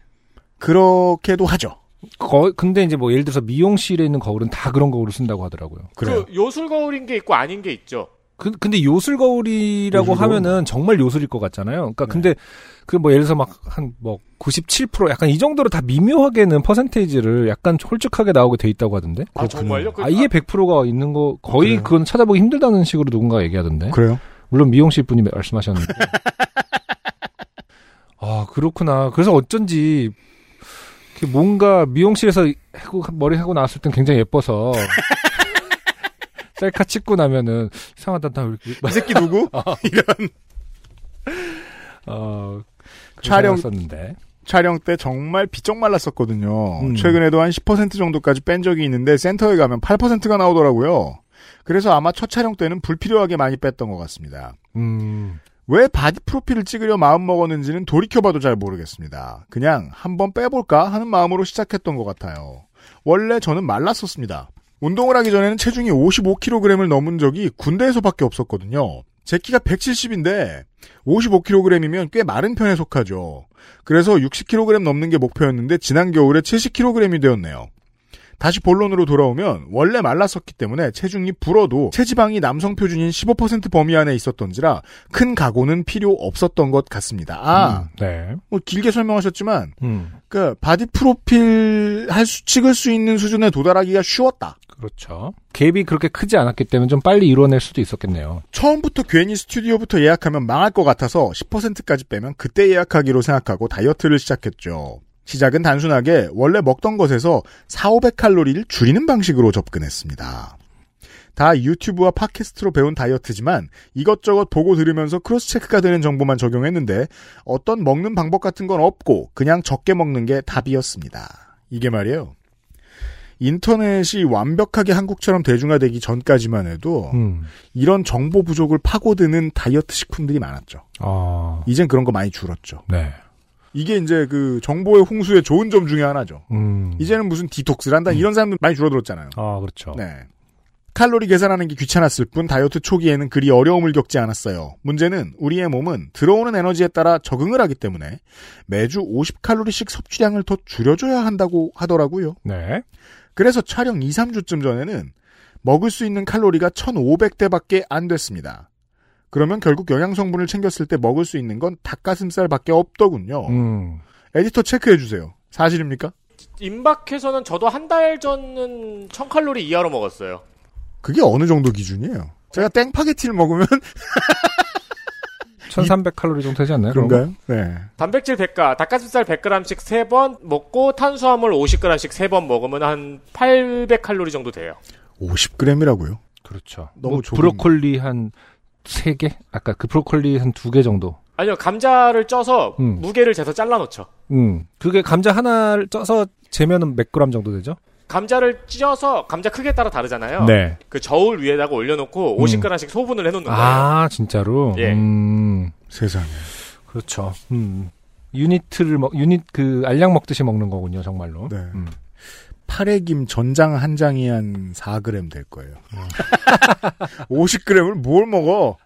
그렇게도 하죠. 거, 근데 이제 뭐 예를 들어서 미용실에 있는 거울은 다 그런 거울을 쓴다고 하더라고요. 그래요. 그 요술 거울인 게 있고 아닌 게 있죠. 그, 근데 요술 거울이라고 요술 거울? 하면은 정말 요술일 것 같잖아요. 그러니까 네. 근데 그 뭐 예를 들어서 막 한 뭐 97% 약간 이 정도로 다 미묘하게는 퍼센테이지를 약간 홀쭉하게 나오게 돼 있다고 하던데. 아 정말요? 그, 아예 100%가 있는 거 거의 그래요? 그건 찾아보기 힘들다는 식으로 누군가 얘기하던데. 그래요? 물론 미용실 분이 말씀하셨는데. 아 그렇구나. 그래서 어쩐지 뭔가 미용실에서 하고 머리 하고 나왔을 땐 굉장히 예뻐서 셀카 찍고 나면은 이상하다 나왜 이렇게 이 새끼 누구? 어 촬영- 썼는데 촬영 때 정말 비쩍 말랐었거든요. 음. 최근에도 한 10% 정도까지 뺀 적이 있는데 센터에 가면 8%가 나오더라고요. 그래서 아마 첫 촬영 때는 불필요하게 많이 뺐던 것 같습니다. 음 왜 바디 프로필을 찍으려 마음 먹었는지는 돌이켜봐도 잘 모르겠습니다. 그냥 한번 빼볼까 하는 마음으로 시작했던 것 같아요. 원래 저는 말랐었습니다. 운동을 하기 전에는 체중이 55kg을 넘은 적이 군대에서밖에 없었거든요. 제 키가 170인데 55kg이면 꽤 마른 편에 속하죠. 그래서 60kg 넘는 게 목표였는데 지난 겨울에 70kg이 되었네요. 다시 본론으로 돌아오면 원래 말랐었기 때문에 체중이 불어도 체지방이 남성 표준인 15% 범위 안에 있었던지라 큰 각오는 필요 없었던 것 같습니다. 아, 음, 네. 뭐 길게 설명하셨지만 음 그 바디 프로필 할 수, 찍을 수 있는 수준에 도달하기가 쉬웠다. 그렇죠. 갭이 그렇게 크지 않았기 때문에 좀 빨리 이뤄낼 수도 있었겠네요. 처음부터 괜히 스튜디오부터 예약하면 망할 것 같아서 10%까지 빼면 그때 예약하기로 생각하고 다이어트를 시작했죠. 시작은 단순하게 원래 먹던 것에서 4, 500칼로리를 줄이는 방식으로 접근했습니다. 다 유튜브와 팟캐스트로 배운 다이어트지만 이것저것 보고 들으면서 cross check가 되는 정보만 적용했는데 어떤 먹는 방법 같은 건 없고 그냥 적게 먹는 게 답이었습니다. 이게 말이에요. 인터넷이 완벽하게 한국처럼 대중화되기 전까지만 해도 음. 이런 정보 부족을 파고드는 다이어트 식품들이 많았죠. 아, 이젠 그런 거 많이 줄었죠. 네. 이게 이제 그 정보의 홍수의 좋은 점 중에 하나죠. 음. 이제는 무슨 디톡스를 한다 이런 사람들 많이 줄어들었잖아요. 아, 그렇죠. 네. 칼로리 계산하는 게 귀찮았을 뿐 다이어트 초기에는 그리 어려움을 겪지 않았어요. 문제는 우리의 몸은 들어오는 에너지에 따라 적응을 하기 때문에 매주 50칼로리씩 섭취량을 더 줄여줘야 한다고 하더라고요. 네. 그래서 촬영 2, 3주쯤 전에는 먹을 수 있는 칼로리가 1500대밖에 안 됐습니다. 그러면 결국 영양 성분을 챙겼을 때 먹을 수 있는 건 닭가슴살밖에 없더군요. 음. 에디터 체크해 주세요. 사실입니까? 임박해서는 저도 한 달 전은 1000칼로리 이하로 먹었어요. 그게 어느 정도 기준이에요? 제가 땡파게티를 먹으면 1300칼로리 정도 되지 않나요? 그런 그런가요? 네. 단백질 100가, 닭가슴살 100g씩 3번 먹고 탄수화물 50g씩 3번 먹으면 한 800칼로리 정도 돼요. 50g이라고요. 거? 그렇죠. 너무 뭐 브로콜리 한 3개? 아까 그 브로콜리 한 2개 정도. 아니요, 감자를 쪄서 음. 무게를 재서 잘라 놓죠. 음. 그게 감자 하나를 쪄서 재면은 몇 그램 정도 되죠? 감자를 찢어서 감자 크기에 따라 다르잖아요. 네. 그 저울 위에다가 올려놓고 50g씩 소분을 해놓는 거예요. 아, 진짜로? 예. 음. 세상에. 그렇죠. 음. unit를 먹, 유닛 그 알약 먹듯이 먹는 거군요, 정말로. 네. 음. 파래김 전장 한 장이 한 4g 될 거예요. 50g을 뭘 먹어?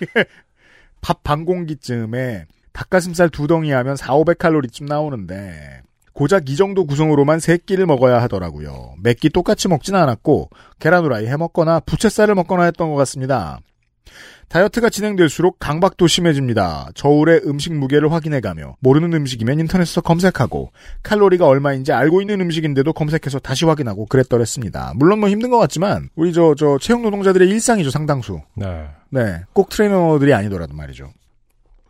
밥 반 공기쯤에 닭가슴살 두 덩이 하면 4, 500칼로리쯤 나오는데 고작 이 정도 구성으로만 세 끼를 먹어야 하더라고요. 몇 끼 똑같이 먹진 않았고 계란 후라이 해 먹거나 부채살을 먹거나 했던 것 같습니다. 다이어트가 진행될수록 강박도 심해집니다. 저울의 음식 무게를 확인해가며 모르는 음식이면 인터넷에서 검색하고 칼로리가 얼마인지 알고 있는 음식인데도 검색해서 다시 확인하고 그랬더랬습니다. 물론 뭐 힘든 것 같지만 우리 저 저 체육 노동자들의 일상이죠 상당수. 네. 네, 꼭 트레이너들이 아니더라도 말이죠.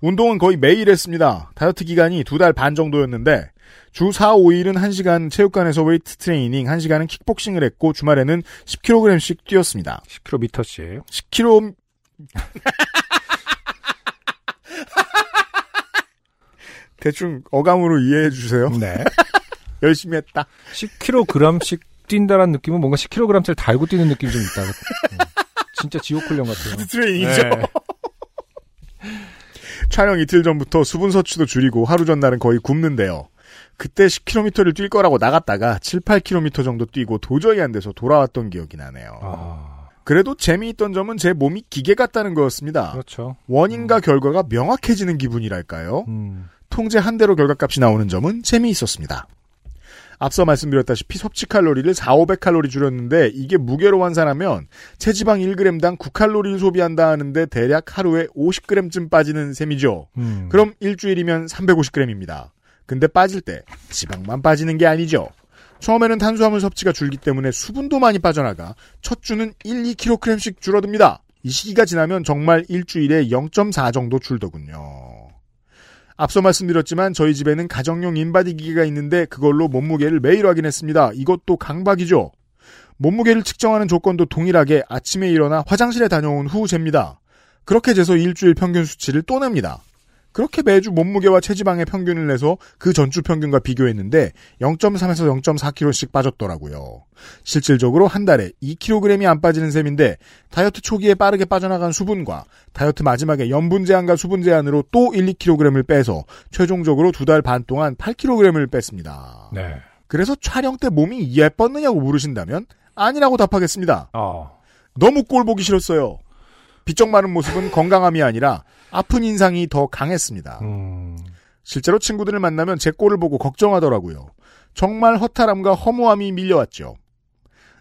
운동은 거의 매일 했습니다. 다이어트 기간이 두 달 반 정도였는데 주 4, 5일은 1시간 체육관에서 웨이트 트레이닝, 1시간은 킥복싱을 했고 주말에는 10kg씩 뛰었습니다. 10km씩. 10kg 대충 어감으로 이해해 주세요. 네. 열심히 했다. 10kg씩 뛴다라는 느낌은 뭔가 10kg짜리 달고 뛰는 느낌이 좀 있다. 음. 진짜 지옥 훈련 같아요. 트레이닝이죠. 네. 촬영 이틀 전부터 수분 섭취도 줄이고 하루 전날은 거의 굶는데요. 그때 10km를 뛸 거라고 나갔다가 7, 8km 정도 뛰고 도저히 안 돼서 돌아왔던 기억이 나네요. 아, 그래도 재미있던 점은 제 몸이 기계 같다는 거였습니다. 그렇죠. 원인과 결과가 명확해지는 기분이랄까요? 음. 통제 한 대로 결과값이 나오는 점은 재미있었습니다. 앞서 말씀드렸다시피 섭취 칼로리를 4, 500칼로리 줄였는데 이게 무게로 환산하면 체지방 1g당 9칼로리를 소비한다 하는데 대략 하루에 50g쯤 빠지는 셈이죠. 음. 그럼 일주일이면 350g입니다. 근데 빠질 때 지방만 빠지는 게 아니죠. 처음에는 탄수화물 섭취가 줄기 때문에 수분도 많이 빠져나가 첫 주는 1, 2kg씩 줄어듭니다. 이 시기가 지나면 정말 일주일에 0.4 정도 줄더군요. 앞서 말씀드렸지만 저희 집에는 가정용 인바디 기계가 있는데 그걸로 몸무게를 매일 확인했습니다. 이것도 강박이죠. 몸무게를 측정하는 조건도 동일하게 아침에 일어나 화장실에 다녀온 후 잽니다. 그렇게 재서 일주일 평균 수치를 또 냅니다. 그렇게 매주 몸무게와 체지방의 평균을 내서 그 전주 평균과 비교했는데 0.3에서 0.4kg씩 빠졌더라고요. 실질적으로 한 달에 2kg이 안 빠지는 셈인데 다이어트 초기에 빠르게 빠져나간 수분과 다이어트 마지막에 염분 제한과 수분 제한으로 또 1, 2kg을 빼서 최종적으로 두 달 반 동안 8kg을 뺐습니다. 네. 그래서 촬영 때 몸이 예뻤느냐고 물으신다면 아니라고 답하겠습니다. 어. 너무 꼴 보기 싫었어요. 비쩍 마른 모습은 건강함이 아니라 아픈 인상이 더 강했습니다. 음. 실제로 친구들을 만나면 제 꼴을 보고 걱정하더라고요. 정말 허탈함과 허무함이 밀려왔죠.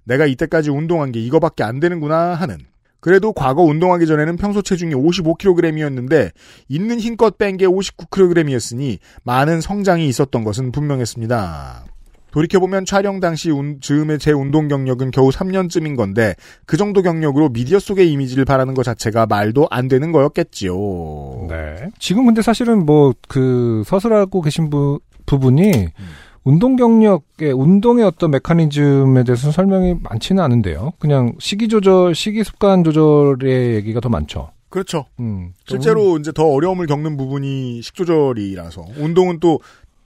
내가 이때까지 운동한 게 이거밖에 안 되는구나 하는. 그래도 과거 운동하기 전에는 평소 체중이 55kg이었는데 있는 힘껏 뺀 게 59kg이었으니 많은 성장이 있었던 것은 분명했습니다. 돌이켜보면 촬영 당시 운, 즈음의 제 운동 경력은 겨우 3년쯤인 건데 그 정도 경력으로 미디어 속의 이미지를 바라는 것 자체가 말도 안 되는 거였겠지요. 네. 지금 근데 사실은 뭐 그 서술하고 계신 부, 부분이 운동 경력의 운동의 어떤 메커니즘에 대해서 설명이 많지는 않은데요. 그냥 식이 조절, 식이 습관 조절의 얘기가 더 많죠. 그렇죠. 음. 실제로 이제 더 어려움을 겪는 부분이 식조절이라서 운동은 또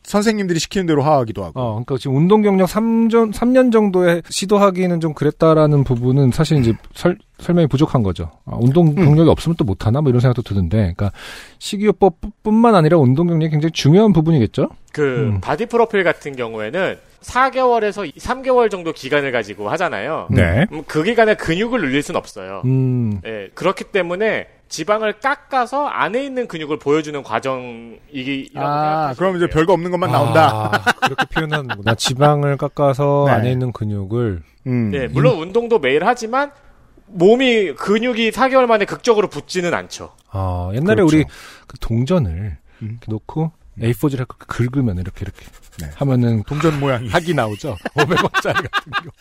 선생님들이 시키는 대로 하기도 하고. 어, 그러니까 지금 운동 경력 3전 3년 정도에 시도하기는 좀 그랬다라는 부분은 사실 이제 설, 설명이 부족한 거죠. 아, 운동 경력이 없으면 또 못하나 뭐 이런 생각도 드는데, 그러니까 식이요법 뿐만 아니라 운동 경력이 굉장히 중요한 부분이겠죠. 그 음. 바디 프로필 같은 경우에는 4개월에서 3개월 정도 기간을 가지고 하잖아요. 네. 음, 그 기간에 근육을 늘릴 순 없어요. 음. 예, 그렇기 때문에 지방을 깎아서 안에 있는 근육을 보여주는 과정이라고 아, 그럼 이제. 별거 없는 것만 나온다. 아, 그렇게 표현하는구나. 지방을 깎아서 네. 안에 있는 근육을 음. 네, 물론 운동도 매일 하지만 몸이 근육이 4개월 만에 극적으로 붙지는 않죠. 아, 옛날에 그렇죠. 우리 그 동전을 음. 놓고 A4지를 긁으면 이렇게 이렇게 네. 하면은 동전 모양이. 학이 나오죠. 500원짜리 같은 거.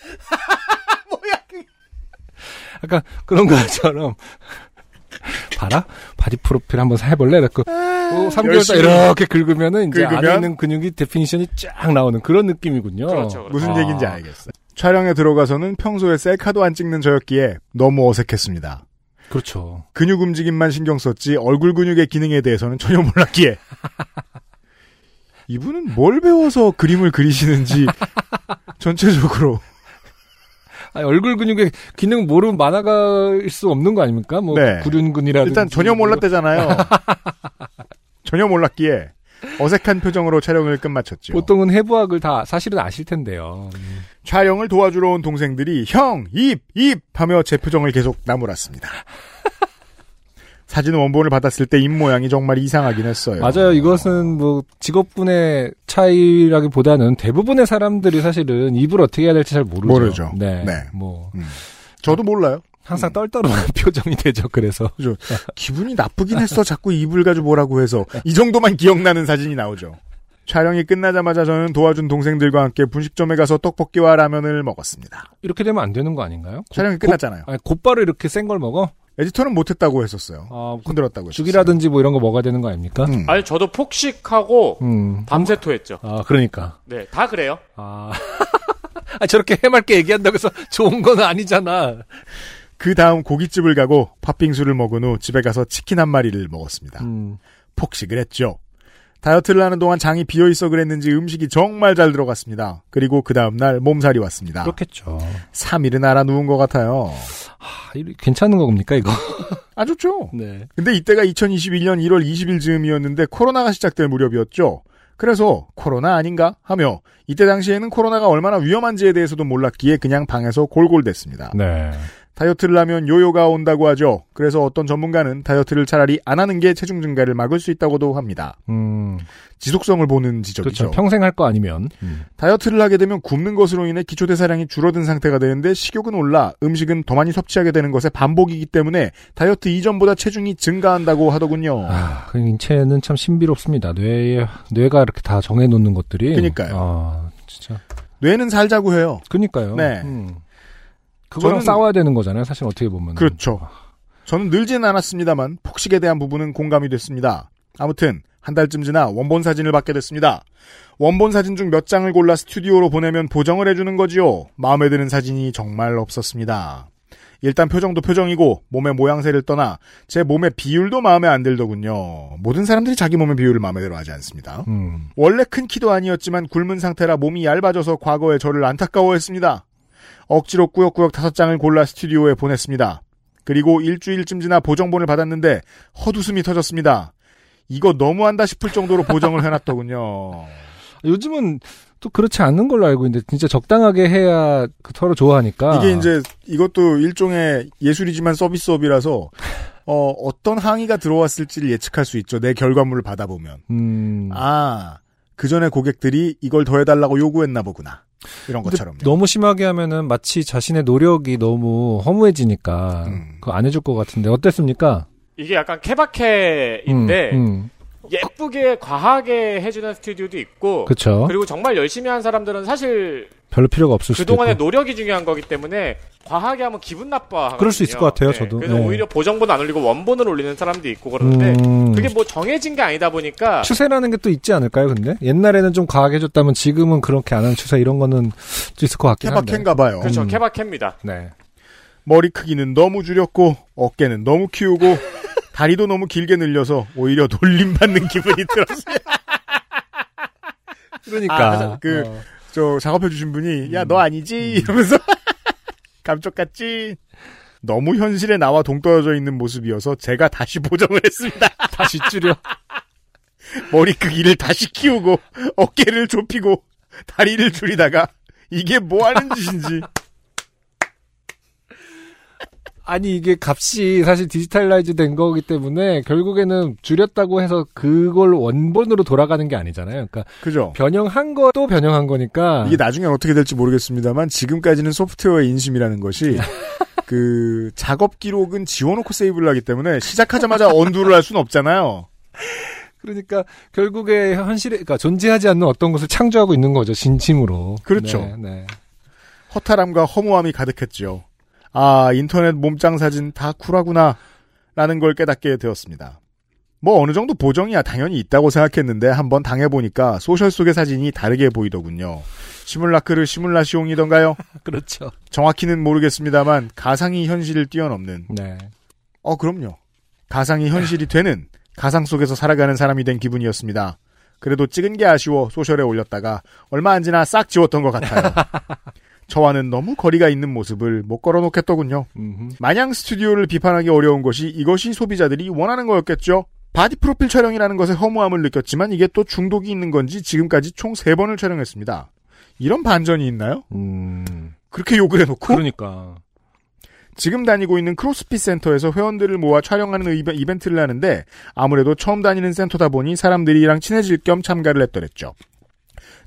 약간 그런 것처럼 봐라 바디 프로필 한번 해볼래? 이렇게 3개월 열심히 이렇게 긁으면은 이제 안에 긁으면? 있는 근육이 definition이 쫙 나오는 그런 느낌이군요. 그렇죠, 그렇죠. 무슨 아. 얘기인지 알겠어요. 촬영에 들어가서는 평소에 셀카도 안 찍는 저였기에 너무 어색했습니다. 그렇죠. 근육 움직임만 신경 썼지 얼굴 근육의 기능에 대해서는 전혀 몰랐기에. 이분은 뭘 배워서 그림을 그리시는지 전체적으로 아니, 얼굴 근육의 기능 모르면 만화가일 수 없는 거 아닙니까? 뭐 네. 구륜근이라든지 일단 전혀 몰랐대잖아요. 전혀 몰랐기에 어색한 표정으로 촬영을 끝마쳤죠. 보통은 해부학을 다 사실은 아실 텐데요. 촬영을 도와주러 온 동생들이 형, 입, 입 하며 제 표정을 계속 나무랐습니다. 사진 원본을 받았을 때 입 모양이 정말 이상하긴 했어요. 맞아요. 이것은 뭐 직업군의 차이라기보다는 대부분의 사람들이 사실은 입을 어떻게 해야 될지 잘 모르죠. 모르죠. 네. 네. 뭐 저도 몰라요. 항상 떨떠름한 표정이 되죠. 그래서 기분이 나쁘긴 했어. 자꾸 입을 가지고 뭐라고 해서 이 정도만 기억나는 사진이 나오죠. 촬영이 끝나자마자 저는 도와준 동생들과 함께 분식점에 가서 떡볶이와 라면을 먹었습니다. 이렇게 되면 안 되는 거 아닌가요? 촬영이 고- 끝났잖아요. 아니, 곧바로 이렇게 센 걸 먹어? 에디터는 못했다고 했었어요. 아, 흔들었다고 했었어요. 죽이라든지 뭐 이런 거 먹어야 되는 거 아닙니까? 음. 아니 저도 폭식하고 음. 밤새 토했죠. 아, 그러니까. 네, 다 그래요. 아. 아, 저렇게 해맑게 얘기한다고 해서 좋은 건 아니잖아. 그 다음 고깃집을 가고 팥빙수를 먹은 후 집에 가서 치킨 한 마리를 먹었습니다. 음. 폭식을 했죠. 다이어트를 하는 동안 장이 비어 있어 그랬는지 음식이 정말 잘 들어갔습니다. 그리고 그 다음날 몸살이 왔습니다. 그렇겠죠. 3일은 알아 누운 것 같아요. 아, 이- 괜찮은 겁니까, 이거? 아, 좋죠. 네. 근데 이때가 2021년 1월 20일 즈음이었는데 코로나가 시작될 무렵이었죠. 그래서 코로나 아닌가 하며 이때 당시에는 코로나가 얼마나 위험한지에 대해서도 몰랐기에 그냥 방에서 골골댔습니다. 네. 다이어트를 하면 요요가 온다고 하죠. 그래서 어떤 전문가는 다이어트를 차라리 안 하는 게 체중 증가를 막을 수 있다고도 합니다. 음, 지속성을 보는 지적이죠. 그렇죠. 평생 할 거 아니면. 음. 다이어트를 하게 되면 굶는 것으로 인해 기초 대사량이 줄어든 상태가 되는데 식욕은 올라 음식은 더 많이 섭취하게 되는 것의 반복이기 때문에 다이어트 이전보다 체중이 증가한다고 하더군요. 아, 그 인체는 참 신비롭습니다. 뇌에, 뇌가 이렇게 다 정해놓는 것들이. 그니까요. 아, 진짜. 뇌는 살자고 해요. 그니까요. 네. 음. 그거랑 저는- 싸워야 되는 거잖아요. 사실 어떻게 보면. 그렇죠. 저는 늘지는 않았습니다만 폭식에 대한 부분은 공감이 됐습니다. 아무튼 한 달쯤 지나 원본 사진을 받게 됐습니다. 원본 사진 중 몇 장을 골라 스튜디오로 보내면 보정을 해주는 거지요. 마음에 드는 사진이 정말 없었습니다. 일단 표정도 표정이고 몸의 모양새를 떠나 제 몸의 비율도 마음에 안 들더군요. 모든 사람들이 자기 몸의 비율을 마음에 들어 하지 않습니다. 음. 원래 큰 키도 아니었지만 굶은 상태라 몸이 얇아져서 과거에 저를 안타까워했습니다. 억지로 꾸역꾸역 다섯 장을 골라 스튜디오에 보냈습니다. 그리고 일주일쯤 지나 보정본을 받았는데 헛웃음이 터졌습니다. 이거 너무한다 싶을 정도로 보정을 해놨더군요. 요즘은 또 그렇지 않는 걸로 알고 있는데 진짜 적당하게 해야 그 서로 좋아하니까. 이게 이제 이것도 일종의 예술이지만 서비스업이라서 어, 어떤 항의가 들어왔을지를 예측할 수 있죠. 내 결과물을 받아보면. 음. 아, 그 전에 고객들이 이걸 더 해달라고 요구했나 보구나. 이런 근데 것처럼요. 너무 심하게 하면은 마치 자신의 노력이 너무 허무해지니까 음. 그거 안 해줄 것 같은데 어땠습니까? 이게 약간 케바케인데 음, 음. 예쁘게 과하게 해주는 스튜디오도 있고 그쵸. 그리고 정말 열심히 한 사람들은 사실 별로 필요가 없을 수도 그동안의 있고. 노력이 중요한 거기 때문에 과하게 하면 기분 나빠. 그럴 수 있을 것 같아요, 저도. 그래서 네. 오히려 보정본 안 올리고 원본을 올리는 사람도 있고 그러는데 음. 그게 뭐 정해진 게 아니다 보니까 추세라는 게 또 있지 않을까요, 근데? 옛날에는 좀 과하게 해줬다면 지금은 그렇게 안 하는 추세 이런 거는 좀 있을 것 같긴 한데. 케바케인가 봐요. 그렇죠 음. 케바케입니다. 네. 머리 크기는 너무 줄였고 어깨는 너무 키우고 다리도 너무 길게 늘려서 오히려 놀림받는 기분이 들었어요. 그러니까. 아, 그- 어. 저 작업해 주신 분이 야 너 아니지 이러면서 감쪽같지. 너무 현실에 나와 동떨어져 있는 모습이어서 제가 다시 보정을 했습니다. 다시 줄여. 머리 크기를 다시 키우고 어깨를 좁히고 다리를 줄이다가 이게 뭐 하는 짓인지. 아니 이게 값이 사실 digitalize 된 거기 때문에 결국에는 줄였다고 해서 그걸 원본으로 돌아가는 게 아니잖아요. 그러니까 그죠? 변형한 것도 변형한 거니까 이게 나중엔 어떻게 될지 모르겠습니다만 지금까지는 소프트웨어 인심이라는 것이 그 작업 기록은 지워놓고 세이브를 하기 때문에 시작하자마자 언두를 할 수는 없잖아요. 그러니까 결국에 현실에 그러니까 존재하지 않는 어떤 것을 창조하고 있는 거죠 진심으로. 그렇죠. 네, 네. 허탈함과 허무함이 가득했죠. 아 인터넷 몸짱 사진 다 쿨하구나 라는 걸 깨닫게 되었습니다. 뭐 어느 정도 보정이야 당연히 있다고 생각했는데 한번 당해보니까 소셜 속의 사진이 다르게 보이더군요. 시뮬라크를 시뮬라시옹이던가요? 그렇죠. 정확히는 모르겠습니다만 가상이 현실을 뛰어넘는 네. 어, 그럼요. 가상이 현실이 되는 가상 속에서 살아가는 사람이 된 기분이었습니다. 그래도 찍은 게 아쉬워 소셜에 올렸다가 얼마 안 지나 싹 지웠던 것 같아요. 저와는 너무 거리가 있는 모습을 못 걸어놓겠더군요. 음흠. 마냥 스튜디오를 비판하기 어려운 것이 이것이 소비자들이 원하는 거였겠죠. 바디 프로필 촬영이라는 것에 허무함을 느꼈지만 이게 또 중독이 있는 건지 지금까지 총 3번을 촬영했습니다. 이런 반전이 있나요? 음. 그렇게 욕을 해놓고 그러니까. 지금 다니고 있는 크로스핏 센터에서 회원들을 모아 촬영하는 이벤트를 하는데 아무래도 처음 다니는 센터다 보니 사람들이랑 친해질 겸 참가를 했더랬죠.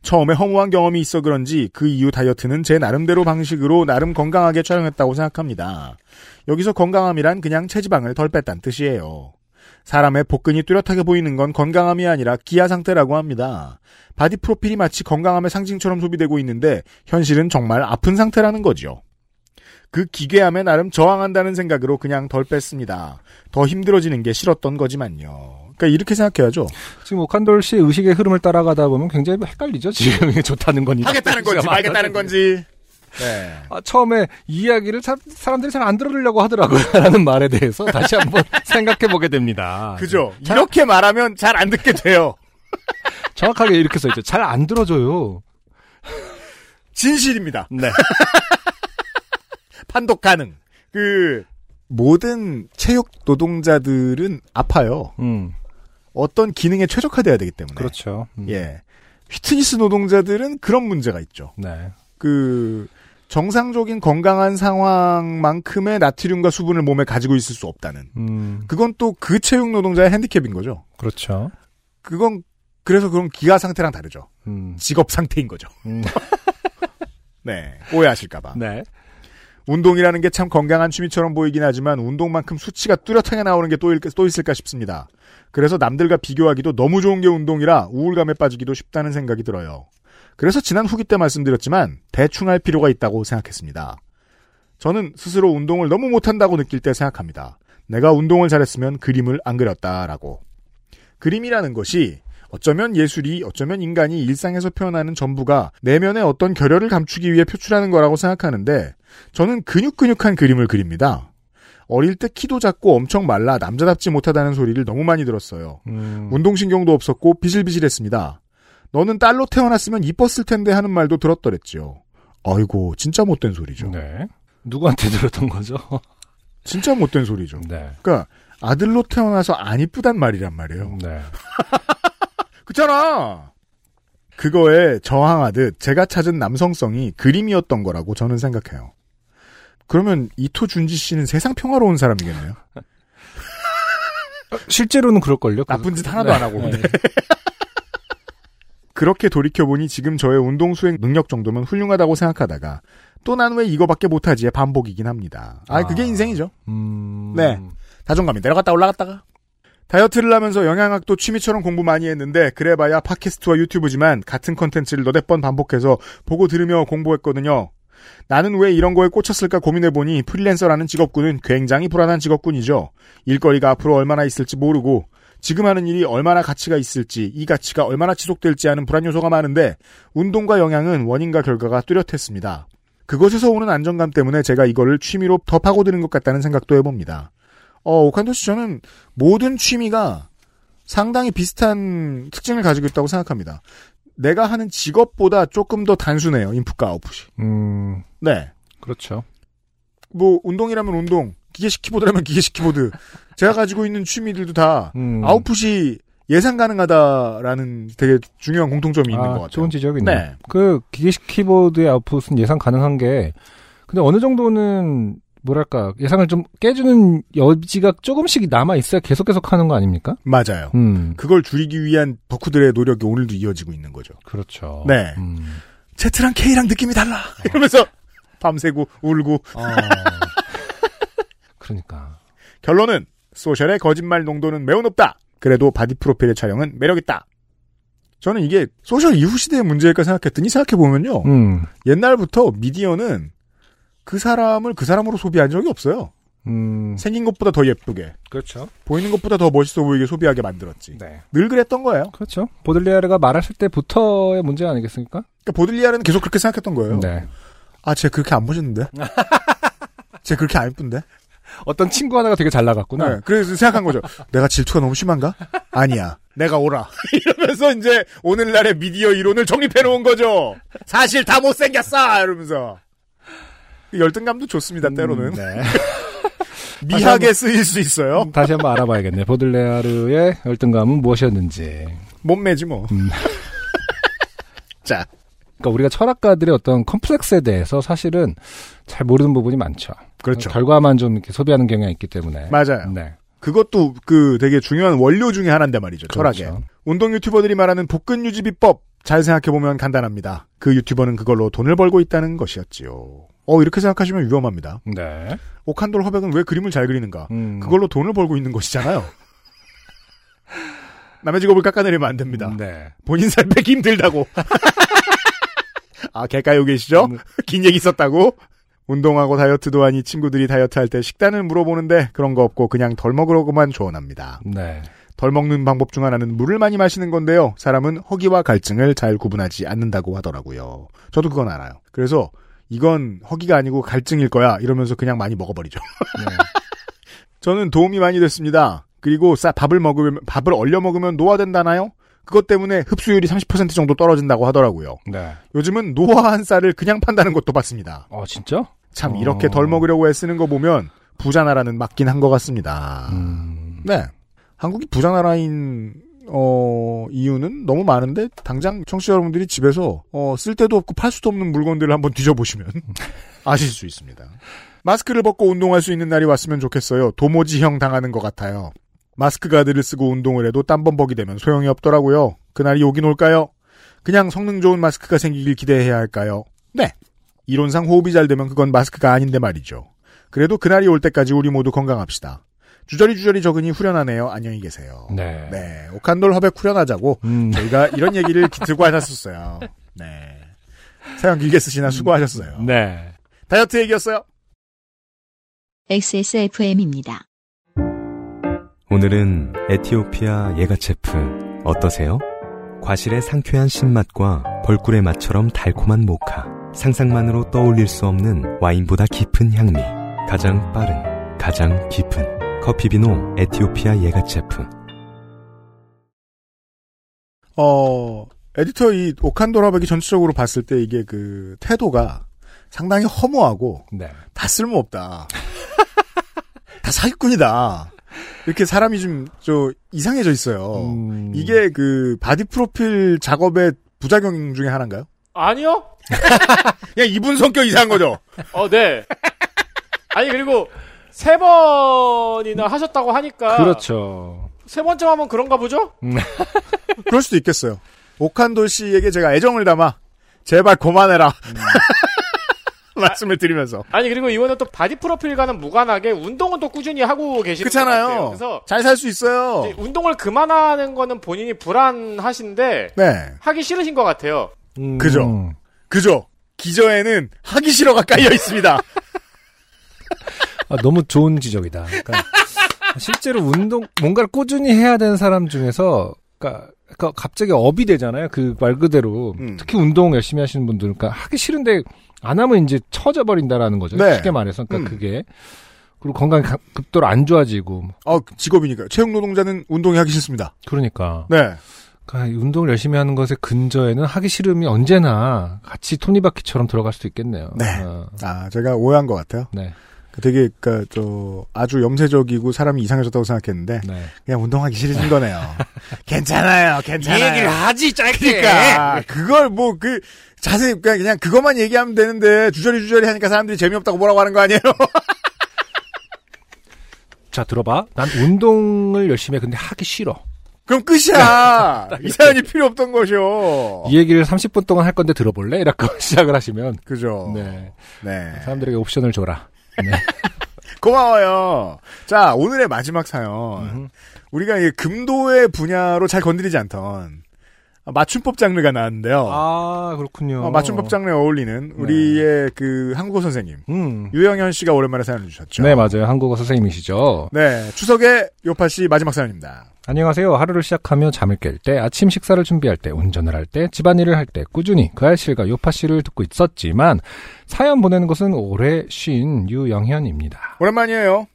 처음에 허무한 경험이 있어 그런지 그 이후 다이어트는 제 나름대로 방식으로 나름 건강하게 촬영했다고 생각합니다. 여기서 건강함이란 그냥 체지방을 덜 뺐다는 뜻이에요. 사람의 복근이 뚜렷하게 보이는 건 건강함이 아니라 기아 상태라고 합니다. 바디 프로필이 마치 건강함의 상징처럼 소비되고 있는데 현실은 정말 아픈 상태라는 거죠. 그 기괴함에 나름 저항한다는 생각으로 그냥 덜 뺐습니다. 더 힘들어지는 게 싫었던 거지만요. 그러니까 이렇게 생각해야죠. 지금 오칸돌 씨의 의식의 흐름을 따라가다 보면 굉장히 헷갈리죠. 지금 이게 좋다는 건지 하겠다는 건지 말겠다는 건지. 네. 아, 처음에 이 이야기를 사, 사람들이 잘 안 들으려고 하더라고요. 라는 말에 대해서 다시 한번 생각해 보게 됩니다. 그죠. 이렇게 말하면 잘 안 듣게 돼요. 정확하게 이렇게 써 있죠. 잘 안 들어줘요. 진실입니다. 네. 판독 가능. 그 모든 체육 노동자들은 아파요. 음, 어떤 기능에 최적화돼야 되기 때문에. 그렇죠. 음. 예. 휘트니스 노동자들은 그런 문제가 있죠. 네. 그 정상적인 건강한 상황만큼의 나트륨과 수분을 몸에 가지고 있을 수 없다는. 음, 그건 또 그 체육 노동자의 핸디캡인 거죠. 그렇죠. 그건 그래서 그런 기가 상태랑 다르죠. 음, 직업 상태인 거죠. 음. 네. 오해하실까봐. 네. 운동이라는 게 참 건강한 취미처럼 보이긴 하지만 운동만큼 수치가 뚜렷하게 나오는 게또 또 있을까 싶습니다. 그래서 남들과 비교하기도 너무 좋은 게 운동이라 우울감에 빠지기도 쉽다는 생각이 들어요. 그래서 지난 후기 때 말씀드렸지만 대충 할 필요가 있다고 생각했습니다. 저는 스스로 운동을 너무 못한다고 느낄 때 생각합니다. 내가 운동을 잘했으면 그림을 안 그렸다라고. 그림이라는 것이 어쩌면 예술이 어쩌면 인간이 일상에서 표현하는 전부가 내면의 어떤 결여를 감추기 위해 표출하는 거라고 생각하는데 저는 근육근육한 그림을 그립니다. 어릴 때 키도 작고 엄청 말라 남자답지 못하다는 소리를 너무 많이 들었어요. 음, 운동신경도 없었고 비실비실했습니다. 너는 딸로 태어났으면 이뻤을 텐데 하는 말도 들었더랬지요. 아이고 진짜 못된 소리죠. 네. 누구한테 들었던 거죠? 진짜 못된 소리죠. 네. 그러니까 아들로 태어나서 안 이쁘단 말이란 말이에요. 네. 그렇잖아. 그거에 저항하듯 제가 찾은 남성성이 그림이었던 거라고 저는 생각해요. 그러면 이토 준지 씨는 세상 평화로운 사람이겠네요. 실제로는 그럴걸요? 나쁜 짓 하나도 네. 안 하고. 네. 근데. 그렇게 돌이켜보니 지금 저의 운동 수행 능력 정도면 훌륭하다고 생각하다가 또 난 왜 이거밖에 못하지의 반복이긴 합니다. 아, 그게 아. 인생이죠. 음, 네. 자존감이 내려갔다 올라갔다가. 다이어트를 하면서 영양학도 취미처럼 공부 많이 했는데 그래봐야 팟캐스트와 유튜브지만 같은 컨텐츠를 너댓 번 반복해서 보고 들으며 공부했거든요. 나는 왜 이런 거에 꽂혔을까 고민해보니 프리랜서라는 직업군은 굉장히 불안한 직업군이죠. 일거리가 앞으로 얼마나 있을지 모르고 지금 하는 일이 얼마나 가치가 있을지 이 가치가 얼마나 지속될지 하는 불안 요소가 많은데 운동과 영양은 원인과 결과가 뚜렷했습니다. 그것에서 오는 안정감 때문에 제가 이거를 취미로 더 파고드는 것 같다는 생각도 해봅니다. 어, 오칸도 씨 저는 모든 취미가 상당히 비슷한 특징을 가지고 있다고 생각합니다. 내가 하는 직업보다 조금 더 단순해요. 인풋과 아웃풋이. 음, 네. 그렇죠. 뭐 운동이라면 운동, 기계식 키보드라면 기계식 키보드. 제가 가지고 있는 취미들도 다 음. 아웃풋이 예상 가능하다라는 되게 중요한 공통점이 있는 아, 것 같아요. 좋은 지적이네요. 네. 그 기계식 키보드의 아웃풋은 예상 가능한 게 근데 어느 정도는 뭐랄까 예상을 좀 깨주는 여지가 조금씩 남아 있어야 계속 계속 하는 거 아닙니까? 맞아요. 음, 그걸 줄이기 위한 덕후들의 노력이 오늘도 이어지고 있는 거죠. 그렇죠. 네. 음. 쟤랑 걔랑 느낌이 달라. 이러면서 밤새고 울고 어. 그러니까 결론은 social의 거짓말 농도는 매우 높다. 그래도 바디 프로필의 촬영은 매력있다. 저는 이게 social 이후 시대의 문제일까 생각했더니 생각해보면요. 음, 옛날부터 미디어는 그 사람을 그 사람으로 소비한 적이 없어요. 음, 생긴 것보다 더 예쁘게, 그렇죠. 보이는 것보다 더 멋있어 보이게 소비하게 만들었지. 네, 늘 그랬던 거예요. 그렇죠. 보들리아르가 말했을 때부터의 문제 아니겠습니까? 그러니까 보들리아르는 계속 그렇게 생각했던 거예요. 네. 아, 쟤 그렇게 안 멋있는데? 쟤 그렇게 안 예쁜데? 어떤 친구 하나가 되게 잘 나갔구나. 네, 그래서 생각한 거죠. 내가 질투가 너무 심한가? 아니야. 내가 오라. 이러면서 이제 오늘날의 미디어 이론을 정립해 놓은 거죠. 사실 다 못생겼어! 이러면서. 열등감도 좋습니다, 때로는. 음, 네. 미하게 쓰일 수 있어요. 다시 한번 알아봐야겠네. 보들레아르의 열등감은 무엇이었는지. 몸매지 뭐. 음. 자, 그러니까 우리가 철학가들의 어떤 컴플렉스에 대해서 사실은 잘 모르는 부분이 많죠. 그렇죠. 결과만 좀 이렇게 소비하는 경향이 있기 때문에. 맞아요. 네. 그것도 그 되게 중요한 원료 중에 하나인데 말이죠. 철학에. 그렇죠. 운동 유튜버들이 말하는 복근 유지 비법. 잘 생각해보면 간단합니다. 그 유튜버는 그걸로 돈을 벌고 있다는 것이었지요. 어, 이렇게 생각하시면 위험합니다. 네. 오칸돌 허백은 왜 그림을 잘 그리는가? 음. 그걸로 돈을 벌고 있는 것이잖아요. 남의 직업을 깎아내리면 안 됩니다. 네. 본인 살 빼기 힘들다고. 아, 개까요 계시죠? 음. 긴 얘기 있었다고? 운동하고 다이어트도 하니 친구들이 다이어트 할 때 식단을 물어보는데 그런 거 없고 그냥 덜 먹으려고만 조언합니다. 네. 덜 먹는 방법 중 하나는 물을 많이 마시는 건데요. 사람은 허기와 갈증을 잘 구분하지 않는다고 하더라고요. 저도 그건 알아요. 그래서 이건 허기가 아니고 갈증일 거야 이러면서 그냥 많이 먹어버리죠. 네. 저는 도움이 많이 됐습니다. 그리고 싸 밥을 먹으면 밥을 얼려 먹으면 노화된다나요? 그것 때문에 흡수율이 30% 정도 떨어진다고 하더라고요. 네. 요즘은 노화한 쌀을 그냥 판다는 것도 봤습니다. 어, 진짜? 참 어. 이렇게 덜 먹으려고 애쓰는 거 보면 부자 나라는 맞긴 한 것 같습니다. 음. 네. 한국이 부자 나라인 어, 이유는 너무 많은데, 당장 청취자 여러분들이 집에서, 어, 쓸 데도 없고 팔 수도 없는 물건들을 한번 뒤져보시면 아실 수 있습니다. 마스크를 벗고 운동할 수 있는 날이 왔으면 좋겠어요. 도모지형 당하는 것 같아요. 마스크 가드를 쓰고 운동을 해도 땀범벅이 되면 소용이 없더라고요. 그날이 오긴 올까요? 그냥 성능 좋은 마스크가 생기길 기대해야 할까요? 네. 이론상 호흡이 잘 되면 그건 마스크가 아닌데 말이죠. 그래도 그날이 올 때까지 우리 모두 건강합시다. 주저리 주저리 적으니 후련하네요. 안녕히 계세요. 네. 네. 오칸돌 허백 후련하자고 음, 저희가 이런 얘기를 기- 들고 하셨었어요. 네. 사연 길게 쓰시나 수고하셨어요. 네. 다이어트 얘기였어요. XSFM입니다. 오늘은 에티오피아 예가체프 어떠세요? 과실의 상쾌한 신맛과 벌꿀의 맛처럼 달콤한 모카. 상상만으로 떠올릴 수 없는 와인보다 깊은 향미. 가장 빠른, 가장 깊은 커피비노 에티오피아 예가체프. 어, 에디터 이 오칸돌 허백이 전체적으로 봤을 때 이게 그 태도가 상당히 허무하고 네. 다 쓸모없다. 다 사기꾼이다. 이렇게 사람이 좀, 저, 이상해져 있어요. 음, 이게 그, 바디 프로필 작업의 부작용 중에 하나인가요? 아니요? 그냥 이분 성격 이상한 거죠? 어, 네. 아니, 그리고 세 번이나 하셨다고 하니까. 그렇죠. 세 번째 하면 그런가 보죠? 그럴 수도 있겠어요. 오칸돌 씨에게 제가 애정을 담아, 제발 그만해라. 말씀을 드리면서. 아니, 그리고 이거는 또 바디 프로필과는 무관하게 운동은 또 꾸준히 하고 계시는 것 같아요. 그렇잖아요. 그래서 잘 살 수 있어요. 운동을 그만하는 거는 본인이 불안하신데 네. 하기 싫으신 것 같아요. 음, 그죠. 그죠? 기저에는 하기 싫어가 깔려 있습니다. 아, 너무 좋은 지적이다. 그러니까 실제로 운동 뭔가를 꾸준히 해야 되는 사람 중에서 그러니까, 그러니까 갑자기 업이 되잖아요. 그 말 그대로 음. 특히 운동 열심히 하시는 분들은 그러니까 하기 싫은데 안 하면 이제 처져 버린다라는 거죠. 네. 쉽게 말해서 그러니까 음. 그게 그리고 건강이 가- 급도로 안 좋아지고 어, 직업이니까요. 체육 노동자는 운동이 하기 싫습니다. 그러니까 네. 그러니까 이 운동을 열심히 하는 것의 근저에는 하기 싫음이 언제나 같이 톱니바퀴처럼 들어갈 수도 있겠네요. 네. 어, 아, 제가 오해한 것 같아요. 네. 그 되게, 그, 저, 아주 염세적이고 사람이 이상해졌다고 생각했는데, 네. 그냥 운동하기 싫으신 거네요. 괜찮아요, 괜찮아요. 하지 그러니까, 그걸 뭐, 그, 자세히, 그냥, 그냥 그것만 얘기하면 되는데, 주저리 주저리 하니까 사람들이 재미없다고 뭐라고 하는 거 아니에요? 자 들어봐. 난 운동을 열심히 해. 근데 하기 싫어. 그럼 끝이야. 이 사연이 필요 없던 거죠. 이 얘기를 30분 동안 할 건데 들어볼래? 이렇게 시작을 하시면 그죠. 네 네. 사람들에게 옵션을 줘라. 네. 고마워요. 자, 오늘의 마지막 사연. 우리가 이 금도의 분야로 잘 건드리지 않던 맞춤법 장르가 나왔는데요. 아 그렇군요. 어, 맞춤법 장르에 어울리는 우리의 그 한국어 선생님 음. 유영현 씨가 오랜만에 사연을 주셨죠. 네 맞아요. 한국어 선생님이시죠. 네, 추석에 요파 씨 마지막 사연입니다. 안녕하세요. 하루를 시작하며 잠을 깰 때, 아침 식사를 준비할 때, 운전을 할 때, 집안일을 할 때 꾸준히 그 알실과 요파 씨를 듣고 있었지만 사연 보내는 것은 오래 쉰 유영현입니다. 오랜만이에요.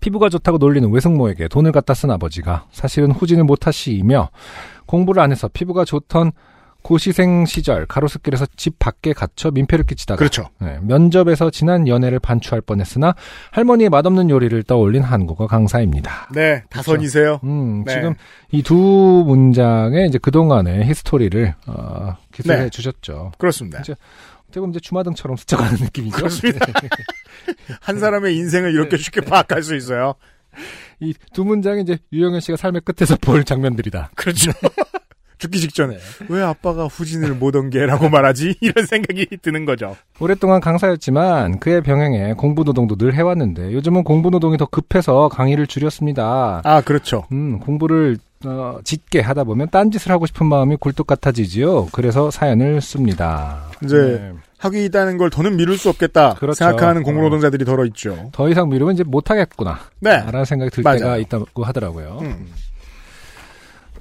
피부가 좋다고 놀리는 외숙모에게 돈을 갖다 쓴 아버지가 사실은 후진을 못하시며 공부를 안 해서 피부가 좋던 고시생 시절 가로수길에서 집 밖에 갇혀 민폐를 끼치다가 그렇죠. 네, 면접에서 지난 연애를 반추할 뻔했으나 할머니의 맛없는 요리를 떠올린 한국어 강사입니다. 네, 다선이세요. 음, 네. 지금 이 두 문장의 이제 그동안의 히스토리를 어, 기술해 네. 주셨죠. 그렇습니다. 이제 어떻게 보면 이제 주마등처럼 스쳐가는 느낌이죠. 그렇습니다. 한 사람의 인생을 이렇게 쉽게 파악할 수 있어요. 이 두 문장이 이제 유영현 씨가 삶의 끝에서 볼 장면들이다. 그렇죠. 죽기 직전에 네. 왜 아빠가 후진을 못 옮게라고 말하지? 이런 생각이 드는 거죠. 오랫동안 강사였지만 그의 병행에 공부 노동도 늘 해왔는데 요즘은 공부 노동이 더 급해서 강의를 줄였습니다. 아, 그렇죠. 음, 공부를 어, 짓게 하다 보면 딴짓을 하고 싶은 마음이 굴뚝 같아지지요. 그래서 사연을 씁니다. 이제 네. 학위 따는 걸 더는 미룰 수 없겠다 그렇죠. 생각하는 공부노동자들이 더러 있죠. 더 이상 미루면 이제 못하겠구나. 네. 라는 생각이 들 맞아요. 때가 있다고 하더라고요. 음.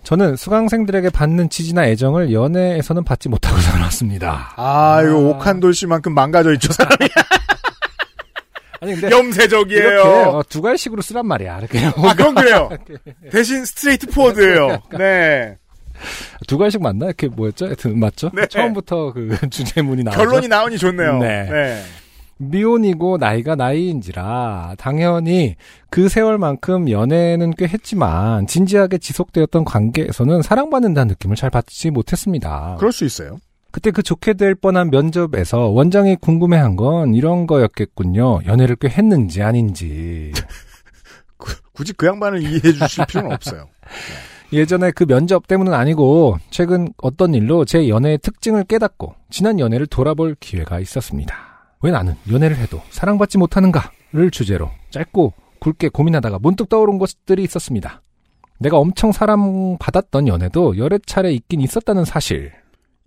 저는 수강생들에게 받는 지지나 애정을 연애에서는 받지 못하고 살았습니다. 아, 이거 옥한돌 씨만큼 망가져 있죠, 사람이. 아니 근데 염세적이에요. 이렇게 어, 두괄식으로 쓰란 말이야. 이렇게 아, 그건 그래요. 대신 straightforward예요. 네. 두 갈식 맞나? 이렇게 뭐였죠? 하여튼 맞죠? 네. 처음부터 그 주제문이 나오죠. 결론이 나오니 좋네요. 네. 네. 미혼이고 나이가 나이인지라 당연히 그 세월만큼 연애는 꽤 했지만 진지하게 지속되었던 관계에서는 사랑받는다는 느낌을 잘 받지 못했습니다. 그럴 수 있어요. 그때 그 좋게 될 뻔한 면접에서 원장이 궁금해한 건 이런 거였겠군요. 연애를 꽤 했는지 아닌지. 굳이 그 양반을 이해해 주실 필요는 없어요. 예전에 그 면접 때문은 아니고 최근 어떤 일로 제 연애의 특징을 깨닫고 지난 연애를 돌아볼 기회가 있었습니다. 왜 나는 연애를 해도 사랑받지 못하는가를 주제로 짧고 굵게 고민하다가 문득 떠오른 것들이 있었습니다. 내가 엄청 사랑받았던 연애도 여러 차례 있긴 있었다는 사실.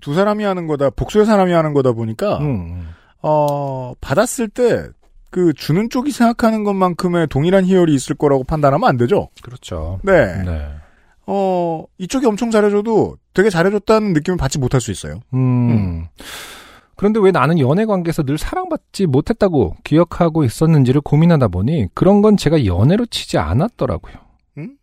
두 사람이 하는 거다, 복수의 사람이 하는 거다 보니까, 음, 어, 받았을 때, 그, 주는 쪽이 생각하는 것만큼의 동일한 희열이 있을 거라고 판단하면 안 되죠? 그렇죠. 네. 네. 어, 이쪽이 엄청 잘해줘도 되게 잘해줬다는 느낌을 받지 못할 수 있어요. 음. 그런데 왜 나는 연애 관계에서 늘 사랑받지 못했다고 기억하고 있었는지를 고민하다 보니 그런 건 제가 연애로 치지 않았더라고요. 음?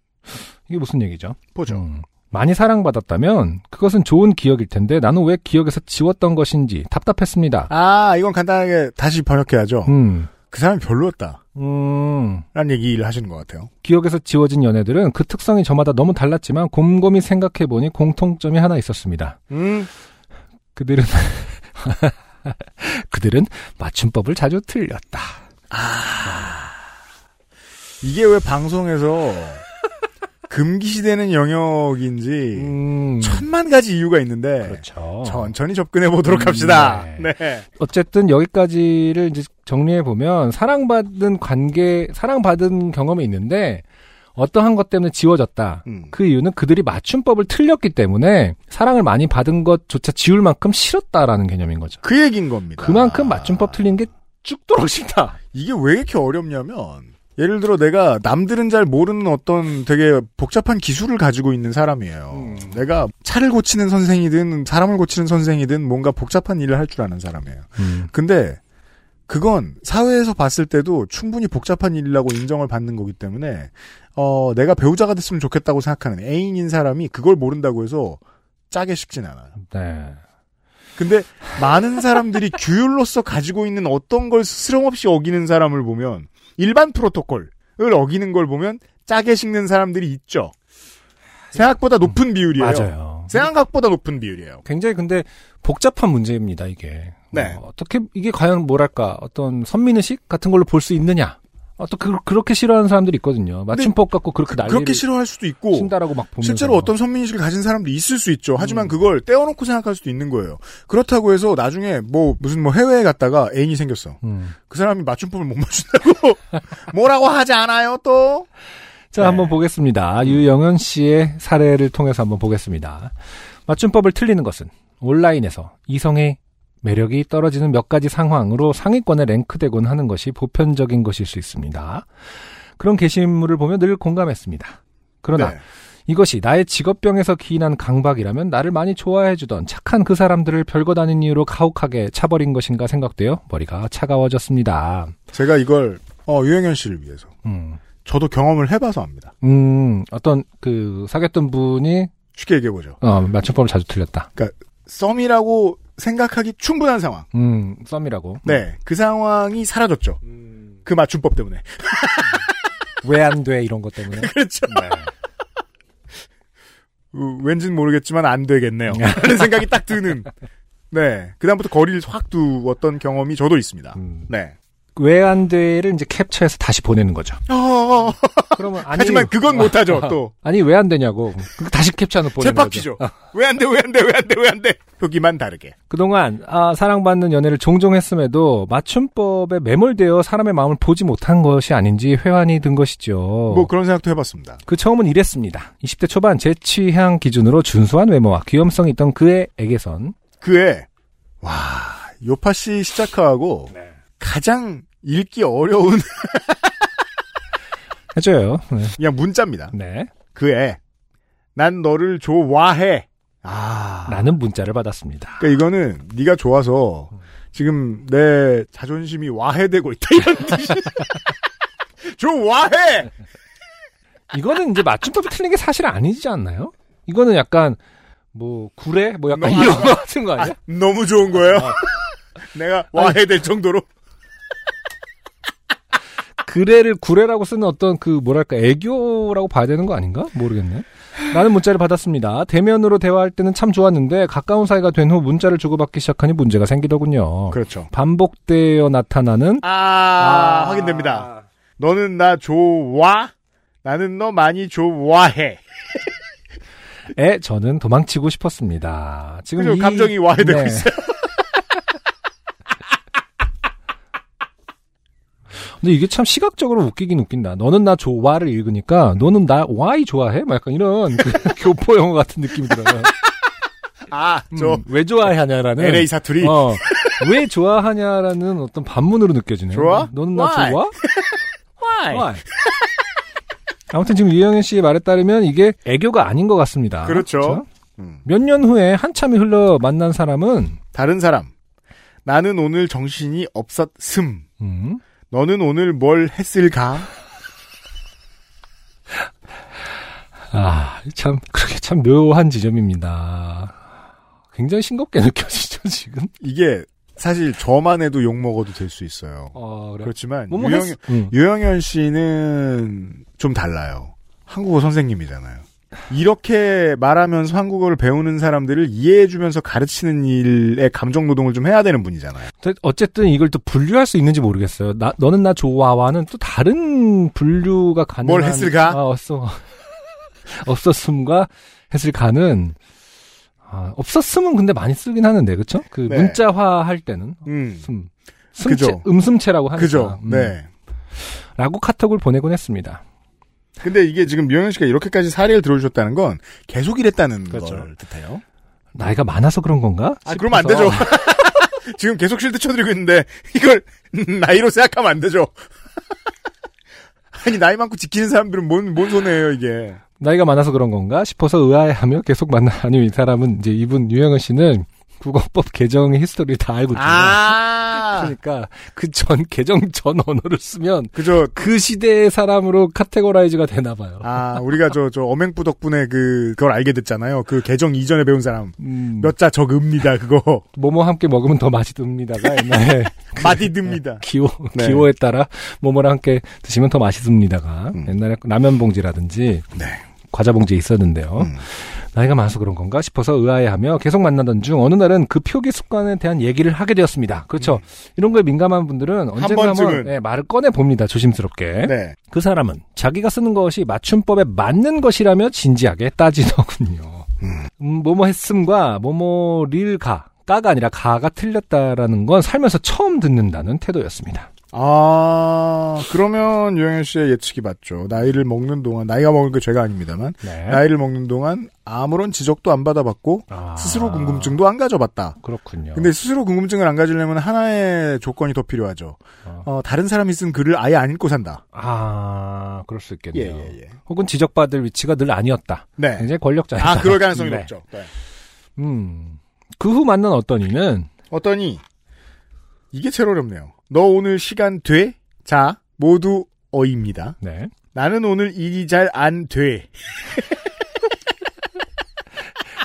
이게 무슨 얘기죠? 보죠. 음. 많이 사랑받았다면 그것은 좋은 기억일 텐데 나는 왜 기억에서 지웠던 것인지 답답했습니다. 아, 이건 간단하게 다시 번역해야죠. 음. 그 사람이 별로였다. 음. 라는 얘기를 하시는 것 같아요. 기억에서 지워진 연애들은 그 특성이 저마다 너무 달랐지만 곰곰이 생각해보니 공통점이 하나 있었습니다. 음, 그들은 그들은 맞춤법을 자주 틀렸다. 이게 왜 방송에서 금기시되는 영역인지 음. 천만 가지 이유가 있는데 그렇죠. 천천히 접근해 보도록 음, 합시다. 네. 네. 어쨌든 여기까지를 이제 정리해 보면 사랑받은 관계, 사랑받은 경험이 있는데 어떠한 것 때문에 지워졌다. 음. 그 이유는 그들이 맞춤법을 틀렸기 때문에 사랑을 많이 받은 것조차 지울 만큼 싫었다라는 개념인 거죠. 그 얘기인 겁니다. 그만큼 맞춤법 틀린 게 쭉도록 싫다. 이게 왜 이렇게 어렵냐면 예를 들어 내가 남들은 잘 모르는 어떤 되게 복잡한 기술을 가지고 있는 사람이에요. 음. 내가 차를 고치는 선생이든 사람을 고치는 선생이든 뭔가 복잡한 일을 할 줄 아는 사람이에요. 근데 그건 사회에서 봤을 때도 충분히 복잡한 일이라고 인정을 받는 거기 때문에 어 내가 배우자가 됐으면 좋겠다고 생각하는 애인인 사람이 그걸 모른다고 해서 짜게 식진 않아요. 네. 근데 많은 사람들이 규율로서 가지고 있는 어떤 걸 스스럼 없이 어기는 사람을 보면 일반 프로토콜을 어기는 걸 보면 짜게 식는 사람들이 있죠. 생각보다 높은 비율이에요. 맞아요. 생각보다 높은 비율이에요. 굉장히 근데 복잡한 문제입니다, 이게. 네. 어, 떻게 이게 과연 뭐랄까, 어떤 선민의식 같은 걸로 볼 수 있느냐. 어, 또 그, 그렇게 싫어하는 사람들이 있거든요. 맞춤법 갖고 그렇게 난리를 그렇게 싫어할 수도 있고 친다라고 막 보면서. 실제로 어떤 선민의식을 가진 사람도 있을 수 있죠. 하지만 음. 그걸 떼어놓고 생각할 수도 있는 거예요. 그렇다고 해서 나중에 뭐 무슨 뭐 해외에 갔다가 애인이 생겼어. 음. 그 사람이 맞춤법을 못 맞춘다고 뭐라고 하지 않아요 또? 자, 네. 한번 보겠습니다. 유영은 씨의 사례를 통해서 한번 보겠습니다. 맞춤법을 틀리는 것은 온라인에서 이성의 매력이 떨어지는 몇 가지 상황으로 상위권에 랭크되곤 하는 것이 보편적인 것일 수 있습니다. 그런 게시물을 보며 늘 공감했습니다. 그러나 네. 이것이 나의 직업병에서 기인한 강박이라면 나를 많이 좋아해주던 착한 그 사람들을 별것 아닌 이유로 가혹하게 차버린 것인가 생각되어 머리가 차가워졌습니다. 제가 이걸 어, 유영현 씨를 위해서 음, 저도 경험을 해봐서 압니다. 음, 어떤 그 사귀었던 분이 쉽게 얘기해보죠. 어, 맞춤법을 자주 틀렸다. 썸이라고 생각하기 충분한 상황. 음, 썸이라고. 네. 그 상황이 사라졌죠. 그 맞춤법 때문에. 왜 안 돼, 이런 것 때문에. 그렇죠. 네. 어, 왠지는 모르겠지만 안 되겠네요. 라는 생각이 딱 드는. 네. 그다음부터 거리를 확 두었던 경험이 저도 있습니다. 음. 네. 왜안 돼를 이제 캡처해서 다시 보내는 거죠. 어, 그러면 아니, 하지만 그건 못 하죠, 또. 아니, 왜 안 되냐고. 다시 캡처해서 보내는. 거죠. 왜 안 돼, 왜 안 돼, 왜 안 돼, 왜 안 돼. 표기만 다르게. 그동안 아, 사랑받는 연애를 종종 했음에도 맞춤법에 매몰되어 사람의 마음을 보지 못한 것이 아닌지 회환이 든 것이죠. 뭐 그런 생각도 해봤습니다. 그 처음은 이랬습니다. 20대 초반 제 취향 기준으로 준수한 외모와 귀염성이 있던 그의 에게선 그에, 와, 요파 씨 시작하고 가장 읽기 어려운 해줘요. 네. 그냥 문자입니다. 네. 그에, 난 너를 좋아해. 아. 라는 문자를 받았습니다. 그러니까 이거는 네가 좋아서 지금 내 자존심이 와해되고 있다 이런 뜻이. 좋아해. 이거는 이제 맞춤법이 틀린 게 사실 아니지 않나요? 이거는 약간 뭐 구례 뭐 약간 너무 이런 거 같은 거 아, 아니야? 너무 좋은 거예요. 내가 와해될 정도로. 그래를 구래라고 쓰는 어떤 그 뭐랄까 애교라고 봐야 되는 거 아닌가? 모르겠네. 라는 문자를 받았습니다. 대면으로 대화할 때는 참 좋았는데 가까운 사이가 된 후 문자를 주고받기 시작하니 문제가 생기더군요. 그렇죠. 반복되어 나타나는 아, 확인됩니다. 너는 나 좋아? 나는 너 많이 좋아해. 에 저는 도망치고 싶었습니다. 지금 그죠? 이- 감정이 와해되고 네. 있어요. 근데 이게 참 시각적으로 웃기긴 웃긴다. 너는 나 좋아를 읽으니까 너는 나 와이 좋아해? 막 약간 이런 그 교포 영어 같은 느낌이 들어요. 아, 저 음, 왜 좋아하냐라는 LA 사투리. 어, 왜 좋아하냐라는 어떤 반문으로 느껴지네요. 좋아? 너는 나 Why? 좋아? Why? Why? 아무튼 지금 유영현 씨의 말에 따르면 이게 애교가 아닌 것 같습니다. 그렇죠. 음. 몇년 후에 한참이 흘러 만난 사람은 다른 사람. 나는 오늘 정신이 없었음. 음, 너는 오늘 뭘 했을까? 아, 참 그렇게 참 묘한 지점입니다. 굉장히 싱겁게 느껴지죠 지금. 이게 사실 저만 해도 욕 먹어도 될 수 있어요. 어, 그래. 그렇지만 유영, 했... 음. 유영현 씨는 좀 달라요. 한국어 선생님이잖아요. 이렇게 말하면서 한국어를 배우는 사람들을 이해해주면서 가르치는 일에 감정 노동을 좀 해야 되는 분이잖아요. 어쨌든 이걸 또 분류할 수 있는지 모르겠어요. 나, 너는 나 좋아와는 또 다른 분류가 가능한. 뭘 했을까? 아, 없어. 없었음과 했을까는, 아, 없었음은 근데 많이 쓰긴 하는데, 그쵸? 그 네. 문자화 할 때는. 음, 숨. 숨체, 그죠. 음슴체라고 하니까. 그죠. 음. 네. 라고 카톡을 보내곤 했습니다. 근데 이게 지금 유영현 씨가 이렇게까지 사례를 들어주셨다는 건 계속 이랬다는 그렇죠. 걸 뜻해요. 나이가 많아서 그런 건가? 아, 그러면 안 되죠. 지금 계속 shield 쳐드리고 있는데 이걸 나이로 생각하면 안 되죠. 아니 나이 많고 지키는 사람들은 뭔, 뭔 손해예요 이게. 나이가 많아서 그런 건가 싶어서 의아해하며 계속 만나 아니면 이 사람은 이제 이분 유영은 씨는 국어법 개정의 history를 다 알고 있잖아요. 아, 그러니까 그 전 개정 전 언어를 쓰면 그죠. 그 시대의 사람으로 categorize가 되나 봐요. 아, 우리가 저, 저, 어맹부 덕분에 그, 그걸 알게 됐잖아요. 그 개정 이전에 배운 사람. 음, 몇자 적읍니다, 그거. 뭐뭐 함께 먹으면 더 맛이 듭니다가 옛날에 마디 듭니다. 기호 네. 기호에 따라 뭐뭐랑 함께 드시면 더 맛있습니다가 음. 옛날에 라면 봉지라든지 네. 과자 봉지에 있었는데요. 음. 나이가 많아서 그런 건가 싶어서 의아해하며 계속 만나던 중 어느 날은 그 표기 습관에 대한 얘기를 하게 되었습니다. 그렇죠. 이런 거에 민감한 분들은 언젠가 음. 번쯤은. 한번 네, 말을 꺼내 봅니다. 조심스럽게. 네. 그 사람은 자기가 쓰는 것이 맞춤법에 맞는 것이라며 진지하게 따지더군요. 음, 뭐뭐 했음과 뭐뭐 릴가 까가 아니라 가가 틀렸다라는 건 살면서 처음 듣는다는 태도였습니다. 아, 그러면 유영현 씨의 예측이 맞죠. 나이를 먹는 동안, 나이가 먹는 게 죄가 아닙니다만, 네. 나이를 먹는 동안 아무런 지적도 안 받아봤고, 아, 스스로 궁금증도 안 가져봤다. 그렇군요. 근데 스스로 궁금증을 안 가지려면 하나의 조건이 더 필요하죠. 어. 어, 다른 사람이 쓴 글을 아예 안 읽고 산다. 아 그럴 수 있겠네요. 예, 예, 예. 혹은 지적받을 위치가 늘 아니었다. 네. 굉장히 권력자였다. 아, 그럴 가능성이 네. 높죠. 네. 음. 그 후 만난 어떤 이는 어떠니? 이게 제일 어렵네요. 너 오늘 시간 돼? 자, 모두 어입니다. 네. 나는 오늘 일이 잘 안 돼.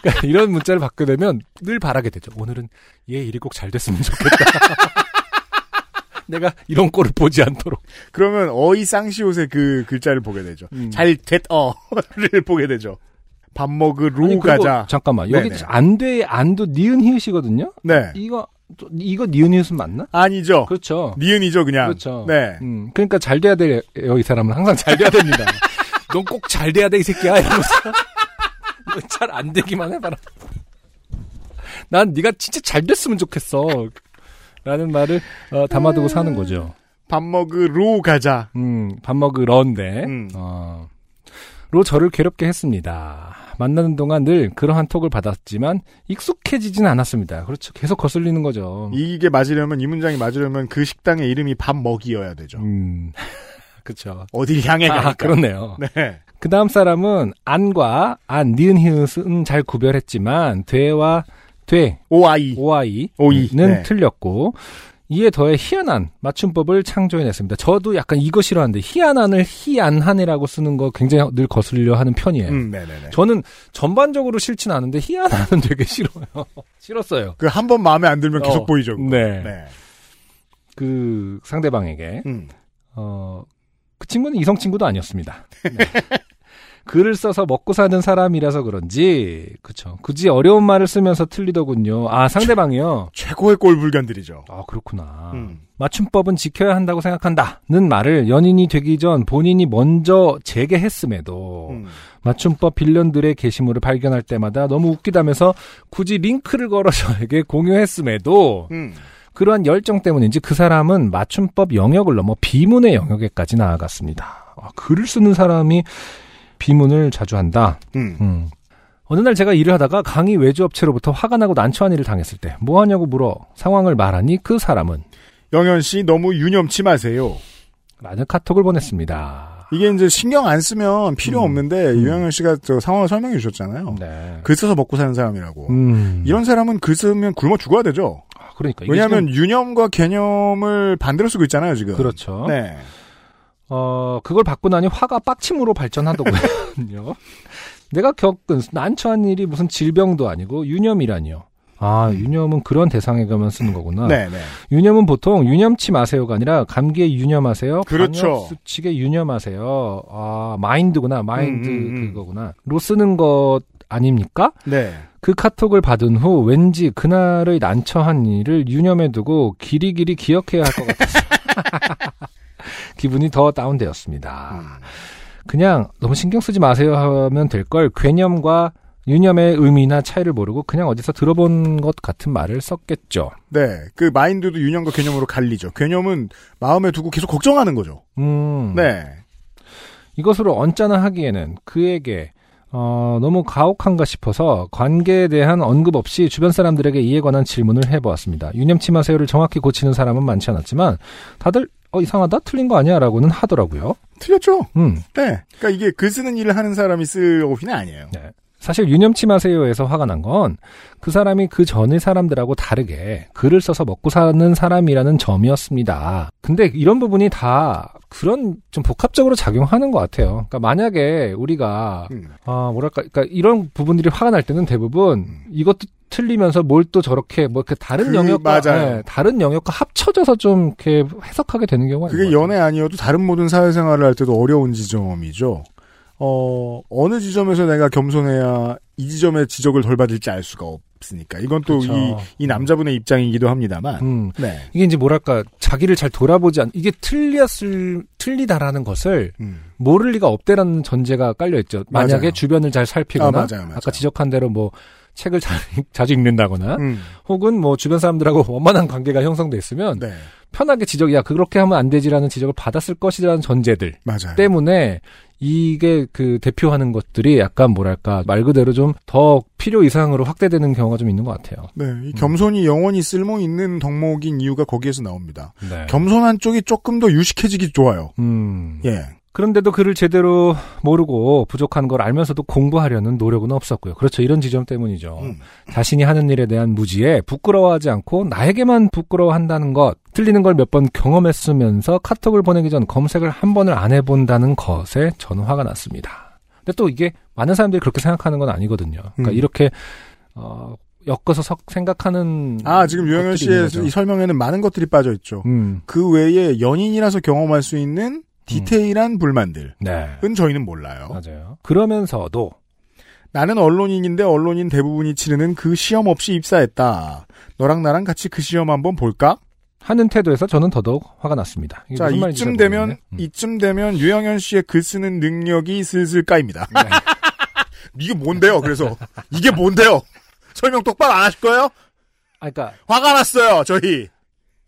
그러니까 이런 문자를 받게 되면 늘 바라게 되죠. 오늘은 얘 일이 꼭 잘 됐으면 좋겠다. 내가 이런 꼴을 보지 않도록. 그러면 어이 쌍시옷의 그 글자를 보게 되죠. 음. 잘 됐어를 보게 되죠. 밥 먹으러 아니, 가자. 잠깐만. 여기. 안돼 안도 니은 히읗이거든요. 네. 이거 이거 니은 히읗은 맞나? 아니죠. 그렇죠. 니은이죠, 그냥. 그렇죠. 네. 음, 그러니까 잘 돼야 돼요. 이 사람은 항상 잘 돼야 됩니다. 넌 꼭 잘 돼야 돼 이 새끼야. 이러면서 잘안 되기만 해봐라. 난 네가 진짜 잘 됐으면 좋겠어. 라는 말을 어, 담아두고 사는 거죠. 밥 먹으러 가자. 음, 밥 먹으러인데 음. 어, 로 저를 괴롭게 했습니다. 만나는 동안 늘 그러한 톡을 받았지만 익숙해지진 않았습니다. 그렇죠. 계속 거슬리는 거죠. 이게 맞으려면, 이 문장이 맞으려면 그 식당의 이름이 밥 먹이여야 되죠. 음, 그렇죠. 어딜 향해 가니까. 아, 그렇네요. 네. 그 다음 사람은 안과 안, 니은, 히읗은 잘 구별했지만 되와 돼, 오아이. 오아이는 오이, 네. 틀렸고 이에 더해 희한한 맞춤법을 창조해냈습니다. 저도 약간 이거 싫어하는데 희한한을 희안한이라고 쓰는 거 굉장히 늘 거슬려 하는 편이에요. 음. 저는 전반적으로 싫진 않은데 희한한은 되게 싫어요. 싫었어요. 그 한 번 마음에 안 들면 계속 어, 보이죠. 네. 네. 그 상대방에게 음. 어그 친구는 이성 친구도 아니었습니다. 네. 글을 써서 먹고 사는 사람이라서 그런지 그쵸 굳이 어려운 말을 쓰면서 틀리더군요. 아 상대방이요. 최 고의 꼴불견들이죠. 아 그렇구나. 음. 맞춤법은 지켜야 한다고 생각한다는 말을 연인이 되기 전 본인이 먼저 제게 했음에도 음. 맞춤법 빌런들의 게시물을 발견할 때마다 너무 웃기다면서 굳이 링크를 걸어 저에게 공유했음에도 음. 그러한 열정 때문인지 그 사람은 맞춤법 영역을 넘어 비문의 영역에까지 나아갔습니다. 아, 글을 쓰는 사람이 비문을 자주 한다. 음. 음. 어느 날 제가 일을 하다가 강의 외주업체로부터 화가 나고 난처한 일을 당했을 때 뭐하냐고 물어 상황을 말하니 그 사람은 영현 씨 너무 유념치 마세요. 라는 카톡을 보냈습니다. 이게 이제 신경 안 쓰면 필요 음. 없는데 유영현 씨가 저 상황을 설명해 주셨잖아요. 네. 글 써서 먹고 사는 사람이라고. 음. 이런 사람은 글 쓰면 굶어 죽어야 되죠. 아, 그러니까 왜냐하면 유념과 개념을 반대로 쓰고 있잖아요 지금. 지금- 그렇죠. 네. 어, 그걸 받고 나니 화가 빡침으로 발전하더군요. 내가 겪은 난처한 일이 무슨 질병도 아니고 유념이라니요. 아, 유념은 그런 대상에 가면 쓰는 거구나. 음. 네, 네. 유념은 보통 유념치 마세요가 아니라 감기에 유념하세요. 그렇죠. 수칙에 유념하세요. 아, 마인드구나. 마인드 음, 음, 음. 그거구나. 로 쓰는 것 아닙니까? 네. 그 카톡을 받은 후 왠지 그날의 난처한 일을 유념해 두고 길이길이 기억해야 할 것 같았어요. 기분이 더 다운되었습니다. 음. 그냥 너무 신경 쓰지 마세요 하면 될 걸 괴념과 유념의 의미나 차이를 모르고 그냥 어디서 들어본 것 같은 말을 썼겠죠. 네. 그 마인드도 유념과 개념으로 갈리죠. 개념은 마음에 두고 계속 걱정하는 거죠. 음, 네. 이것으로 언짢아 하기에는 그에게 어, 너무 가혹한가 싶어서 관계에 대한 언급 없이 주변 사람들에게 이에 관한 질문을 해보았습니다. 유념치 마세요를 정확히 고치는 사람은 많지 않았지만 다들 어 이상하다 틀린 거 아니야 라고는 하더라고요. 틀렸죠. 음, 네. 그러니까 이게 글 쓰는 일을 하는 사람이 쓸 어휘는 아니에요. 네. 사실 유념치 마세요에서 화가 난 건 그 사람이 그 전의 사람들하고 다르게 글을 써서 먹고 사는 사람이라는 점이었습니다. 근데 이런 부분이 다 그런 좀 복합적으로 작용하는 것 같아요. 그러니까 만약에 우리가 음. 아 뭐랄까 그러니까 이런 부분들이 화가 날 때는 대부분 이것도 틀리면서 뭘 또 저렇게 뭐 이렇게 다른 그, 영역과. 예, 다른 영역과 합쳐져서 좀 이렇게 해석하게 되는 경우가 그게. 연애 아니어도 다른 모든 사회생활을 할 때도 어려운 지점이죠. 어, 어느 지점에서 내가 겸손해야 이 지점의 지적을 덜 받을지 알 수가 없으니까. 이건 또이 그렇죠. 이 남자분의 입장이기도 합니다만. 음. 네. 이게 이제 뭐랄까 자기를 잘 돌아보지 않 이게 틀렸을 틀리다라는 것을 음. 모를 리가 없대라는 전제가 깔려 있죠. 만약에 맞아요. 주변을 잘 살피거나 아, 맞아요, 맞아요. 까 지적한 대로 뭐 책을 잘, 자주 읽는다거나 음. 혹은 뭐 주변 사람들하고 원만한 관계가 형성돼 있으면 네. 편하게 지적 야 그렇게 하면 안 되지라는 지적을 받았을 것이라는 전제들 맞아요. 때문에 이게 그 대표하는 것들이 약간 뭐랄까 말 그대로 좀 더 필요 이상으로 확대되는 경우가 좀 있는 것 같아요. 네. 이 겸손이 영원히 쓸모 있는 덕목인 이유가 거기에서 나옵니다. 네. 겸손한 쪽이 조금 더 유식해지기 좋아요. 음. 예. 그런데도 글을 제대로 모르고 부족한 걸 알면서도 공부하려는 노력은 없었고요. 그렇죠. 이런 지점 때문이죠. 음. 자신이 하는 일에 대한 무지에 부끄러워하지 않고 나에게만 부끄러워한다는 것, 틀리는 걸 몇 번 경험했으면서 카톡을 보내기 전 검색을 한 번을 안 해본다는 것에 저는 화가 났습니다. 근데 또 이게 많은 사람들이 그렇게 생각하는 건 아니거든요. 그러니까 음. 이렇게 어, 엮어서 석- 생각하는 아, 지금 유영현 씨의. 이 설명에는 많은 것들이 빠져 있죠. 음, 그 외에 연인이라서 경험할 수 있는 디테일한 불만들은 네, 저희는 몰라요. 맞아요. 그러면서도 나는 언론인인데 언론인 대부분이 치르는 그 시험 없이 입사했다. 너랑 나랑 같이 그 시험 한번 볼까? 하는 태도에서 저는 더더욱 화가 났습니다. 자, 이쯤 잘 되면. 음. 이쯤 되면 유영현 씨의 글 쓰는 능력이 슬슬 까입니다. 네. 이게 뭔데요? 그래서 이게 뭔데요? 설명 똑바로 안 하실 거예요? 아, 그러니까 화가 났어요, 저희.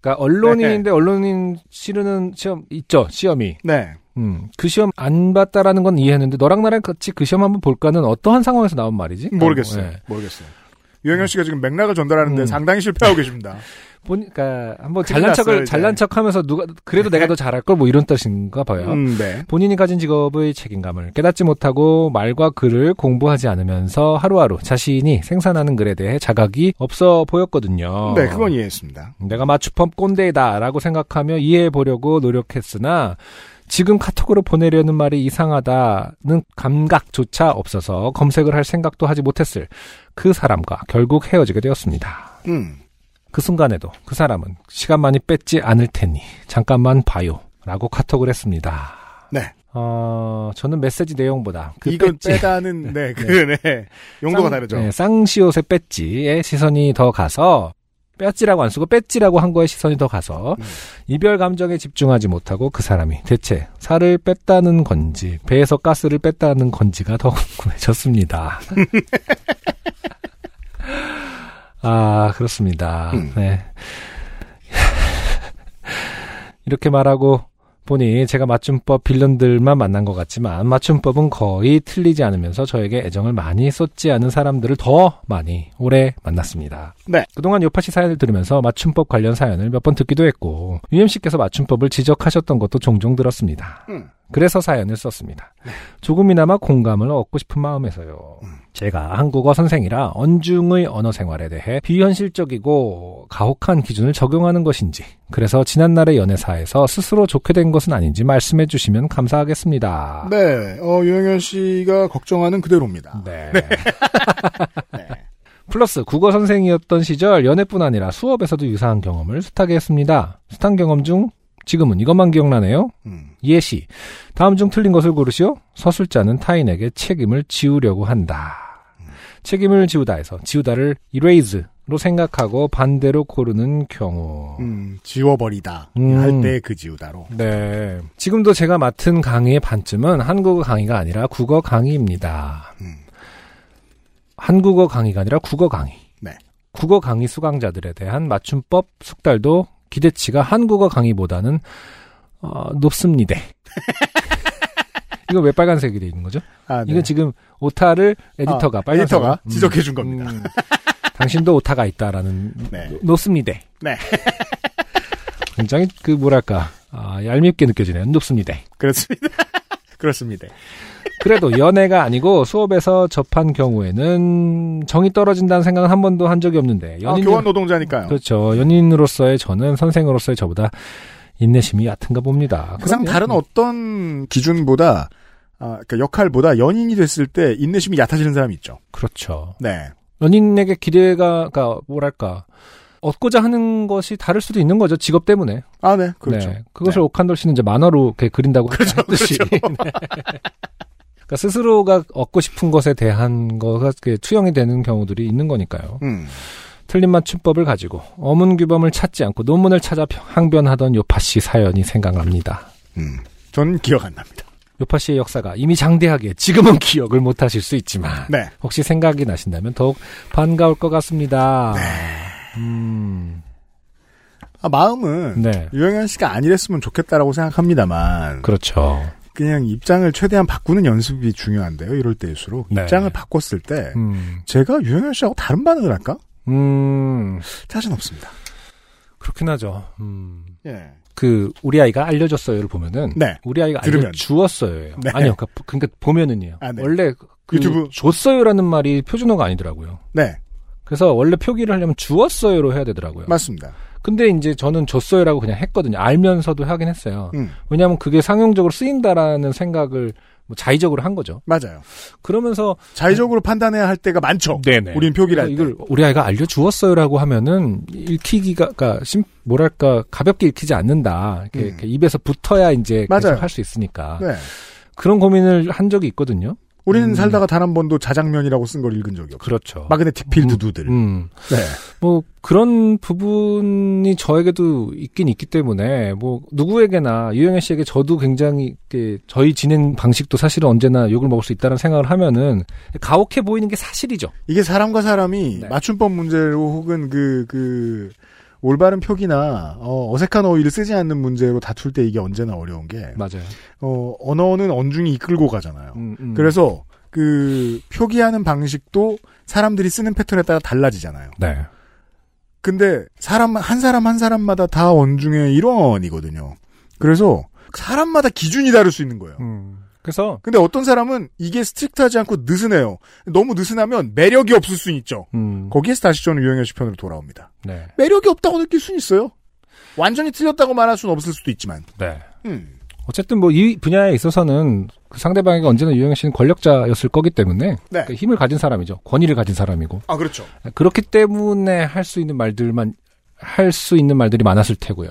그러니까 언론인인데 언론인 치르는 시험 있죠 시험이. 네. 음, 그 시험 안 봤다라는 건 이해했는데 너랑 나랑 같이 그 시험 한번 볼까는 어떠한 상황에서 나온 말이지? 모르겠어요. 어, 예. 모르겠어요. 유영현 씨가 지금 맥락을 전달하는데 음. 상당히 실패하고 계십니다. 보니까 한번 큰일 잘난 났어요, 척을 이제. 잘난 척하면서 누가 그래도 내가 더 잘할 걸 뭐 이런 뜻인가 봐요. 음, 네. 본인이 가진 직업의 책임감을 깨닫지 못하고 말과 글을 공부하지 않으면서 하루하루 자신이 생산하는 글에 대해 자각이 없어 보였거든요. 네, 그건 이해했습니다. 내가 맞춤법 꼰대이다라고 생각하며 이해해 보려고 노력했으나 지금 카톡으로 보내려는 말이 이상하다는 감각조차 없어서 검색을 할 생각도 하지 못했을 그 사람과 결국 헤어지게 되었습니다. 음. 그 순간에도 그 사람은 시간 많이 뺐지 않을 테니 잠깐만 봐요 라고 카톡을 했습니다. 네. 어, 저는 메시지 내용보다 그 이건 배지, 빼다는 네, 그 네. 용도가 쌍- 다르죠. 네, 쌍시옷의 배지에 시선이 더 가서 배지라고 안 쓰고 배지라고 한 거에 시선이 더 가서 음. 이별 감정에 집중하지 못하고 그 사람이 대체 살을 뺐다는 건지 배에서 가스를 뺐다는 건지가 더 궁금해졌습니다. 아 그렇습니다. 음. 네. 이렇게 말하고 보니 제가 맞춤법 빌런들만 만난 것 같지만 맞춤법은 거의 틀리지 않으면서 저에게 애정을 많이 쏟지 않은 사람들을 더 많이 오래 만났습니다. 네. 그동안 요파시 사연을 들으면서 맞춤법 관련 사연을 몇 번 듣기도 했고 UMC께서 맞춤법을 지적하셨던 것도 종종 들었습니다. 음. 그래서 사연을 썼습니다. 조금이나마 공감을 얻고 싶은 마음에서요. 제가 한국어 선생이라 언중의 언어 생활에 대해 비현실적이고 가혹한 기준을 적용하는 것인지, 그래서 지난날의 연애사에서 스스로 좋게 된 것은 아닌지 말씀해 주시면 감사하겠습니다. 네. 어, 유영현 씨가 걱정하는 그대로입니다. 네. 네. 플러스 국어 선생이었던 시절 연애뿐 아니라 수업에서도 유사한 경험을 숱하게 했습니다. 숱한 경험 중 지금은 이것만 기억나네요. 음. 예시. 다음 중 틀린 것을 고르시오. 서술자는 타인에게 책임을 지우려고 한다. 책임을 지우다 해서 지우다를 erase로 생각하고 반대로 고르는 경우. 음, 지워버리다. 음. 할때 그 지우다로. 네. 지금도 제가 맡은 강의의 반쯤은 한국어 강의가 아니라 국어 강의입니다. 음. 한국어 강의가 아니라 국어 강의. 네. 국어 강의 수강자들에 대한 맞춤법 숙달도 기대치가 한국어 강의보다는 어, 높습니다. 이거 왜 빨간색이 돼 있는 거죠? 아, 네. 이건 지금 오타를 에디터가 아, 빨간색으로 에디터가 음, 지적해 준 겁니다. 음. 당신도 오타가 있다라는 네. 높습니다. 네. 굉장히 그 뭐랄까 아, 얄밉게 느껴지네요. 높습니다. 그렇습니다. 그렇습니다. 그래도 연애가 아니고 수업에서 접한 경우에는 정이 떨어진다는 생각은 한 번도 한 적이 없는데 아, 연인 교환 노동자니까요. 그렇죠. 연인으로서의 저는 선생으로서의 저보다 인내심이 얕은가 봅니다. 그상. 다른 어떤 기준보다 아, 그러니까 역할보다 연인이 됐을 때 인내심이 얕아지는 사람이 있죠. 그렇죠. 네. 연인에게 기대가 가 뭐랄까 얻고자 하는 것이 다를 수도 있는 거죠. 직업 때문에. 아, 네. 그렇죠. 네. 그것을 오칸돌 씨는 이제 만화로 이렇게 그린다고 했듯이. 네. 그러니까 스스로가 얻고 싶은 것에 대한 거가 이렇게 투영이 되는 경우들이 있는 거니까요. 음. 틀린 맞춤법을 가지고 어문 규범을 찾지 않고 논문을 찾아 항변하던 요파 씨 사연이 생각납니다. 음. 전 기억 안 납니다. 요파 씨의 역사가 이미 장대하게 지금은 기억을 못 하실 수 있지만 네. 혹시 생각이 나신다면 더욱 반가울 것 같습니다. 음, 아, 마음은 네. 유영현 씨가 아니랬으면 좋겠다라고 생각합니다만 그렇죠. 그냥 입장을 최대한 바꾸는 연습이 중요한데요. 이럴 때일수록 네. 입장을 바꿨을 때 음, 제가 유영현 씨하고 다른 반응을 할까? 음, 자신 없습니다. 그렇긴 하죠. 음. 예. 그 우리 아이가 알려줬어요를 보면은 네. 우리 아이가 들으면. 알려주었어요. 네. 아니요, 그러니까, 그러니까 보면은요. 아, 네. 원래 그 유튜브. 줬어요라는 말이 표준어가 아니더라고요. 네. 그래서 원래 표기를 하려면 주었어요로 해야 되더라고요. 맞습니다. 근데 이제 저는 줬어요라고 그냥 했거든요. 알면서도 하긴 했어요. 음. 왜냐하면 그게 상용적으로 쓰인다라는 생각을 뭐 자의적으로 한 거죠. 맞아요. 그러면서 자의적으로 판단해야 할 때가 많죠. 네네. 우린 표기를 할 때. 이걸 우리 아이가 알려주었어요라고 하면은 읽히기가 그러니까 심- 뭐랄까 가볍게 읽히지 않는다. 이렇게, 음. 이렇게 입에서 붙어야 이제 맞아요. 할수 있으니까 네. 그런 고민을 한 적이 있거든요. 우리는 음. 살다가 단 한 번도 자장면이라고 쓴 걸 읽은 적이 없어요. 그렇죠. 마그네틱 필드 두들. 음. 네. 뭐 그런 부분이 저에게도 있긴 있기 때문에 뭐 누구에게나 유영애 씨에게 저도 굉장히 이렇게 저희 진행 방식도 사실은 언제나 욕을 먹을 수 있다는 생각을 하면은 가혹해 보이는 게 사실이죠. 이게 사람과 사람이 네. 맞춤법 문제로 혹은 그, 그, 올바른 표기나, 어, 어색한 어휘를 쓰지 않는 문제로 다툴 때 이게 언제나 어려운 게, 맞아요. 어, 언어는 언중이 이끌고 가잖아요. 음, 음. 그래서, 그, 표기하는 방식도 사람들이 쓰는 패턴에 따라 달라지잖아요. 네. 근데, 사람, 한 사람 한 사람마다 다 언중의 일원이거든요. 그래서, 사람마다 기준이 다를 수 있는 거예요. 음. 그래서 근데 어떤 사람은 이게 strict하지 않고 느슨해요. 너무 느슨하면 매력이 없을 수 있죠. 음. 거기에서 다시 저는 유영현 씨 편으로 돌아옵니다. 네. 매력이 없다고 느낄 수는 있어요. 완전히 틀렸다고 말할 수는 없을 수도 있지만. 네. 음. 어쨌든 뭐 이 분야에 있어서는 그 상대방에게 언제나 유영애 씨는 권력자였을 거기 때문에 네. 그 힘을 가진 사람이죠. 권위를 가진 사람이고 아 그렇죠. 그렇기 때문에 할 수 있는 말들만 할 수 있는 말들이 많았을 테고요.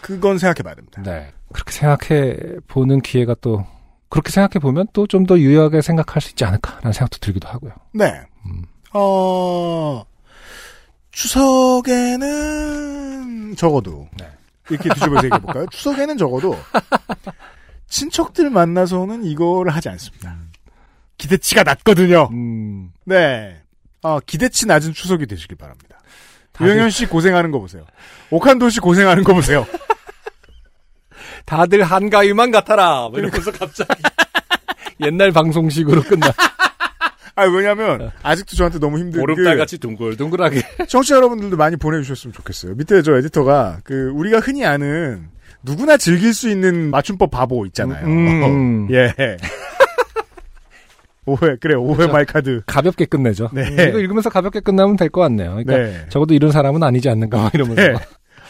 그건 생각해봐야 됩니다. 네. 그렇게 생각해 보는 기회가 또 그렇게 생각해 보면 또 좀 더 유효하게 생각할 수 있지 않을까라는 생각도 들기도 하고요. 네. 음. 어, 추석에는 적어도, 네. 이렇게 뒤집어서 얘기해 볼까요? 추석에는 적어도, 친척들 만나서는 이거를 하지 않습니다. 기대치가 낮거든요. 음, 네. 어, 기대치 낮은 추석이 되시길 바랍니다. 다들- 유영현 씨 고생하는 거 보세요. 오칸도 씨 고생하는 거 보세요. 다들 한가위만 같아라. 뭐 이러면서 갑자기 옛날 방송식으로 끝나. 아, 왜냐면, 아직도 저한테 너무 힘든 그, 보름달 같이 둥글둥글하게. 청취자 여러분들도 많이 보내주셨으면 좋겠어요. 밑에 저 에디터가 그 우리가 흔히 아는 누구나 즐길 수 있는 맞춤법 바보 있잖아요. 음. 예. 오해 그래 오해 말카드. 가볍게 끝내죠. 네. 이거 읽으면서 가볍게 끝나면 될 것 같네요. 그러니까 네. 적어도 이런 사람은 아니지 않는가 막 이러면서. 네.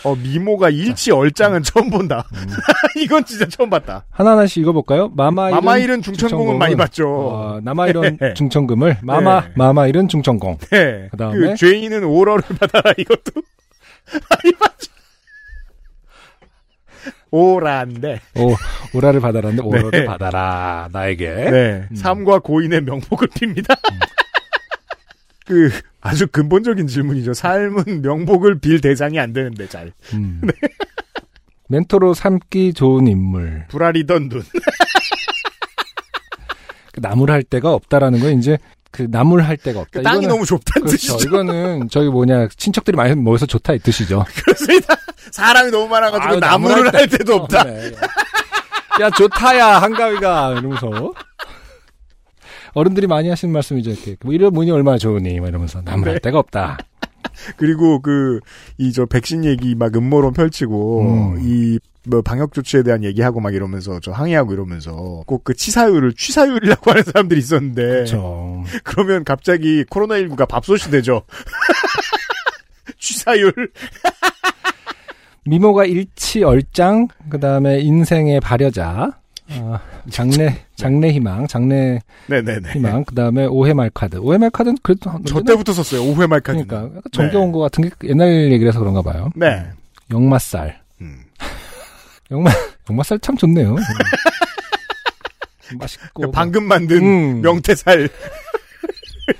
어 미모가 일치 얼짱은 처음 본다. 이건 진짜 처음 봤다. 하나하나씩 읽어볼까요? 마마일은, 마마일은 중천공은 많이 봤죠. 어, 남아일은 네. 중천금을, 마마, 네. 마마일은 중천공. 네. 그다음에? 그 죄인은 오러를 받아라 이것도 많이 봤죠. 오라인데. 오, 오라를 받아라는데, 오라를 네. 받아라, 나에게. 네. 삶과 고인의 명복을 빕니다. 그 아주 근본적인 질문이죠. 삶은 명복을 빌 대상이 안 되는데 잘. 음. 멘토로 삼기 좋은 인물. 불알이던 눈. 그 나무를 할 데가 없다라는 건 이제 그 나무를 할 데가 없다. 그 땅이 이거는- 너무 좁다는 그렇죠. 뜻이죠. 이거는 저기 뭐냐 친척들이 많이 모여서 좋다 이 뜻이죠. 그렇습니다. 사람이 너무 많아가지고 아유, 나무를 나무를 할 데도 없다. 어, 네. 야 좋다야 한가위가 이러면서 어른들이 많이 하시는 말씀이죠. 이렇게 뭐 이런 문이 얼마나 좋으니 막 이러면서 나무를 할 네. 데가 없다. 그리고 그 이 저 백신 얘기 막 음모론 펼치고 음. 이뭐 방역 조치에 대한 얘기하고 막 이러면서 저 항의하고 이러면서 꼭 그 치사율을 취사율이라고 하는 사람들이 있었는데 그렇죠. 그러면 갑자기 코로나 19가 밥솥이 되죠. 취사율. 미모가 일치 얼짱 그다음에 인생의 발여자 어, 장래 장래 희망 장래 네네네. 희망 그다음에 오해 말 카드 오해 말 카드는 그래도 한- 저 때부터 썼어요. 오후에 말까지. 그러니까 약간 정겨운 것 같은 게 옛날 얘기라서 그런가 봐요. 네. 역맛살 음. 역맛 역맛살 참 좋네요. 음. 맛있고 그 방금 만든 음. 명태살.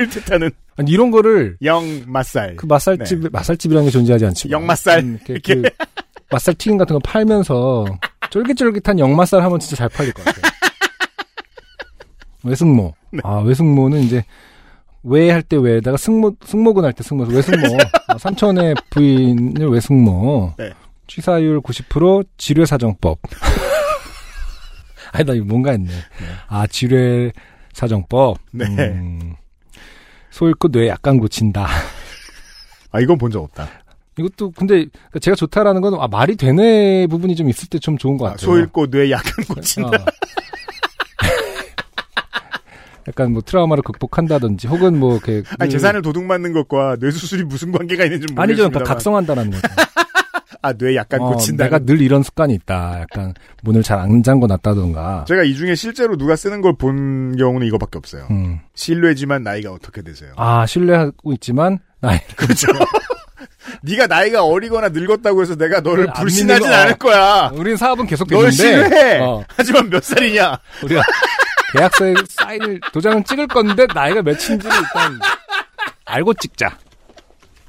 을 뜻하는 아니, 이런 거를 영 맛살. 그 맛살집 맛살집이라는 게 존재하지 않지만 역맛살. 음, 이렇게 그 맛살 튀김 같은 거 팔면서 쫄깃쫄깃한 역맛살 하면 진짜 잘 팔릴 것 같아요. 외승모. 네. 아 외승모는 이제 외할때 외에다가 승모 승모근 할 때 승모 외승모 아, 삼촌의 부인을 외승모 네. 취사율 90% 지뢰 사정법. 아니 나 이거 뭔가 했네. 아 지뢰 사정법. 네. 음, 소 잃고 뇌 약간 고친다. 아 이건 본 적 없다. 이것도 근데 제가 좋다라는 건 아, 말이 되네 부분이 좀 있을 때 좀 좋은 것 아, 같아요. 소 잃고 뇌 약간 고친다. 어. 약간 뭐 트라우마를 극복한다든지 혹은 뭐 이렇게 아니 늘- 재산을 도둑맞는 것과 뇌 수술이 무슨 관계가 있는지 음. 아니죠, 모르겠습니다. 그러니까 각성한다는 거죠. 아 뇌 약간 어, 고친다. 내가 늘 이런 습관이 있다. 약간 문을 잘 안 잠궈 놨다던가. 제가 이 중에 실제로 누가 쓰는 걸 본 경우는 이거밖에 없어요. 음. 실례지만 나이가 어떻게 되세요? 아 신뢰하고 있지만 나이 그렇죠. 네가 나이가 어리거나 늙었다고 해서 내가 너를 안 불신하진 믿는 거. 않을 거야. 우린 사업은 계속 널 되는데 신뢰해. 어, 하지만 몇 살이냐? 우리가 계약서에 사인을 도장을 찍을 건데 나이가 몇인지를 일단 알고 찍자.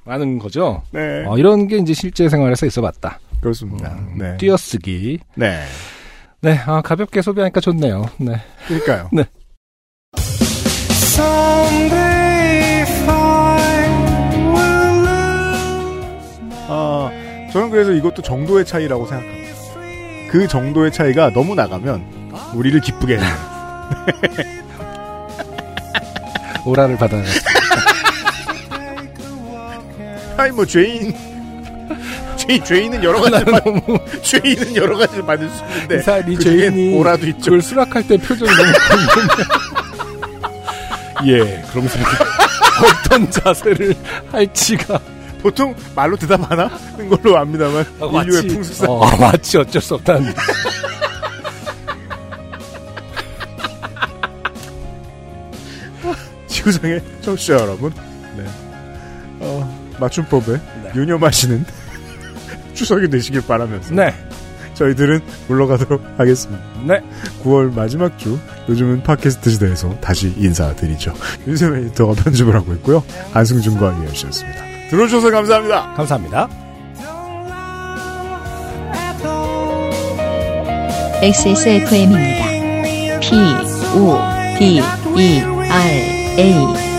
라는 거죠. 네. 어, 이런 게 이제 실제 생활에서 있어봤다. 그렇습니다. 네. 띄어쓰기. 네. 네, 아, 가볍게 소비하니까 좋네요. 네. 그러니까요. 네. 아, 저는 그래서 이것도 정도의 차이라고 생각합니다. 그 정도의 차이가 너무 나가면 우리를 기쁘게 해요. 오라를 받아. 아니 뭐 죄인 죄 죄인은 여러 가지 받, 죄인은 여러 가지를 받을 수 있는데 이사 네그 죄인이 오라도 있죠. 그걸 수락할 때 표정이 너무. 예, 그러면서 어떤 자세를 할지가 보통 말로 대답 안 하는 걸로 압니다만 어, 인류의 풍습상 어, 마치 어쩔 수 없다는. 지구상의 청취자 여러분, 네. 어, 맞춤법에 네. 유념하시는 추석이 되시길 바라면서 네. 저희들은 물러가도록 하겠습니다. 네. 9월 마지막 주 요즘은 팟캐스트 시대에서 다시 인사드리죠. 윤세민 에디터가 편집을 하고 있고요. 안승준과 이현 씨였습니다. 들어주셔서 감사합니다. 감사합니다. XSFM입니다. P, O, D, E, R, A.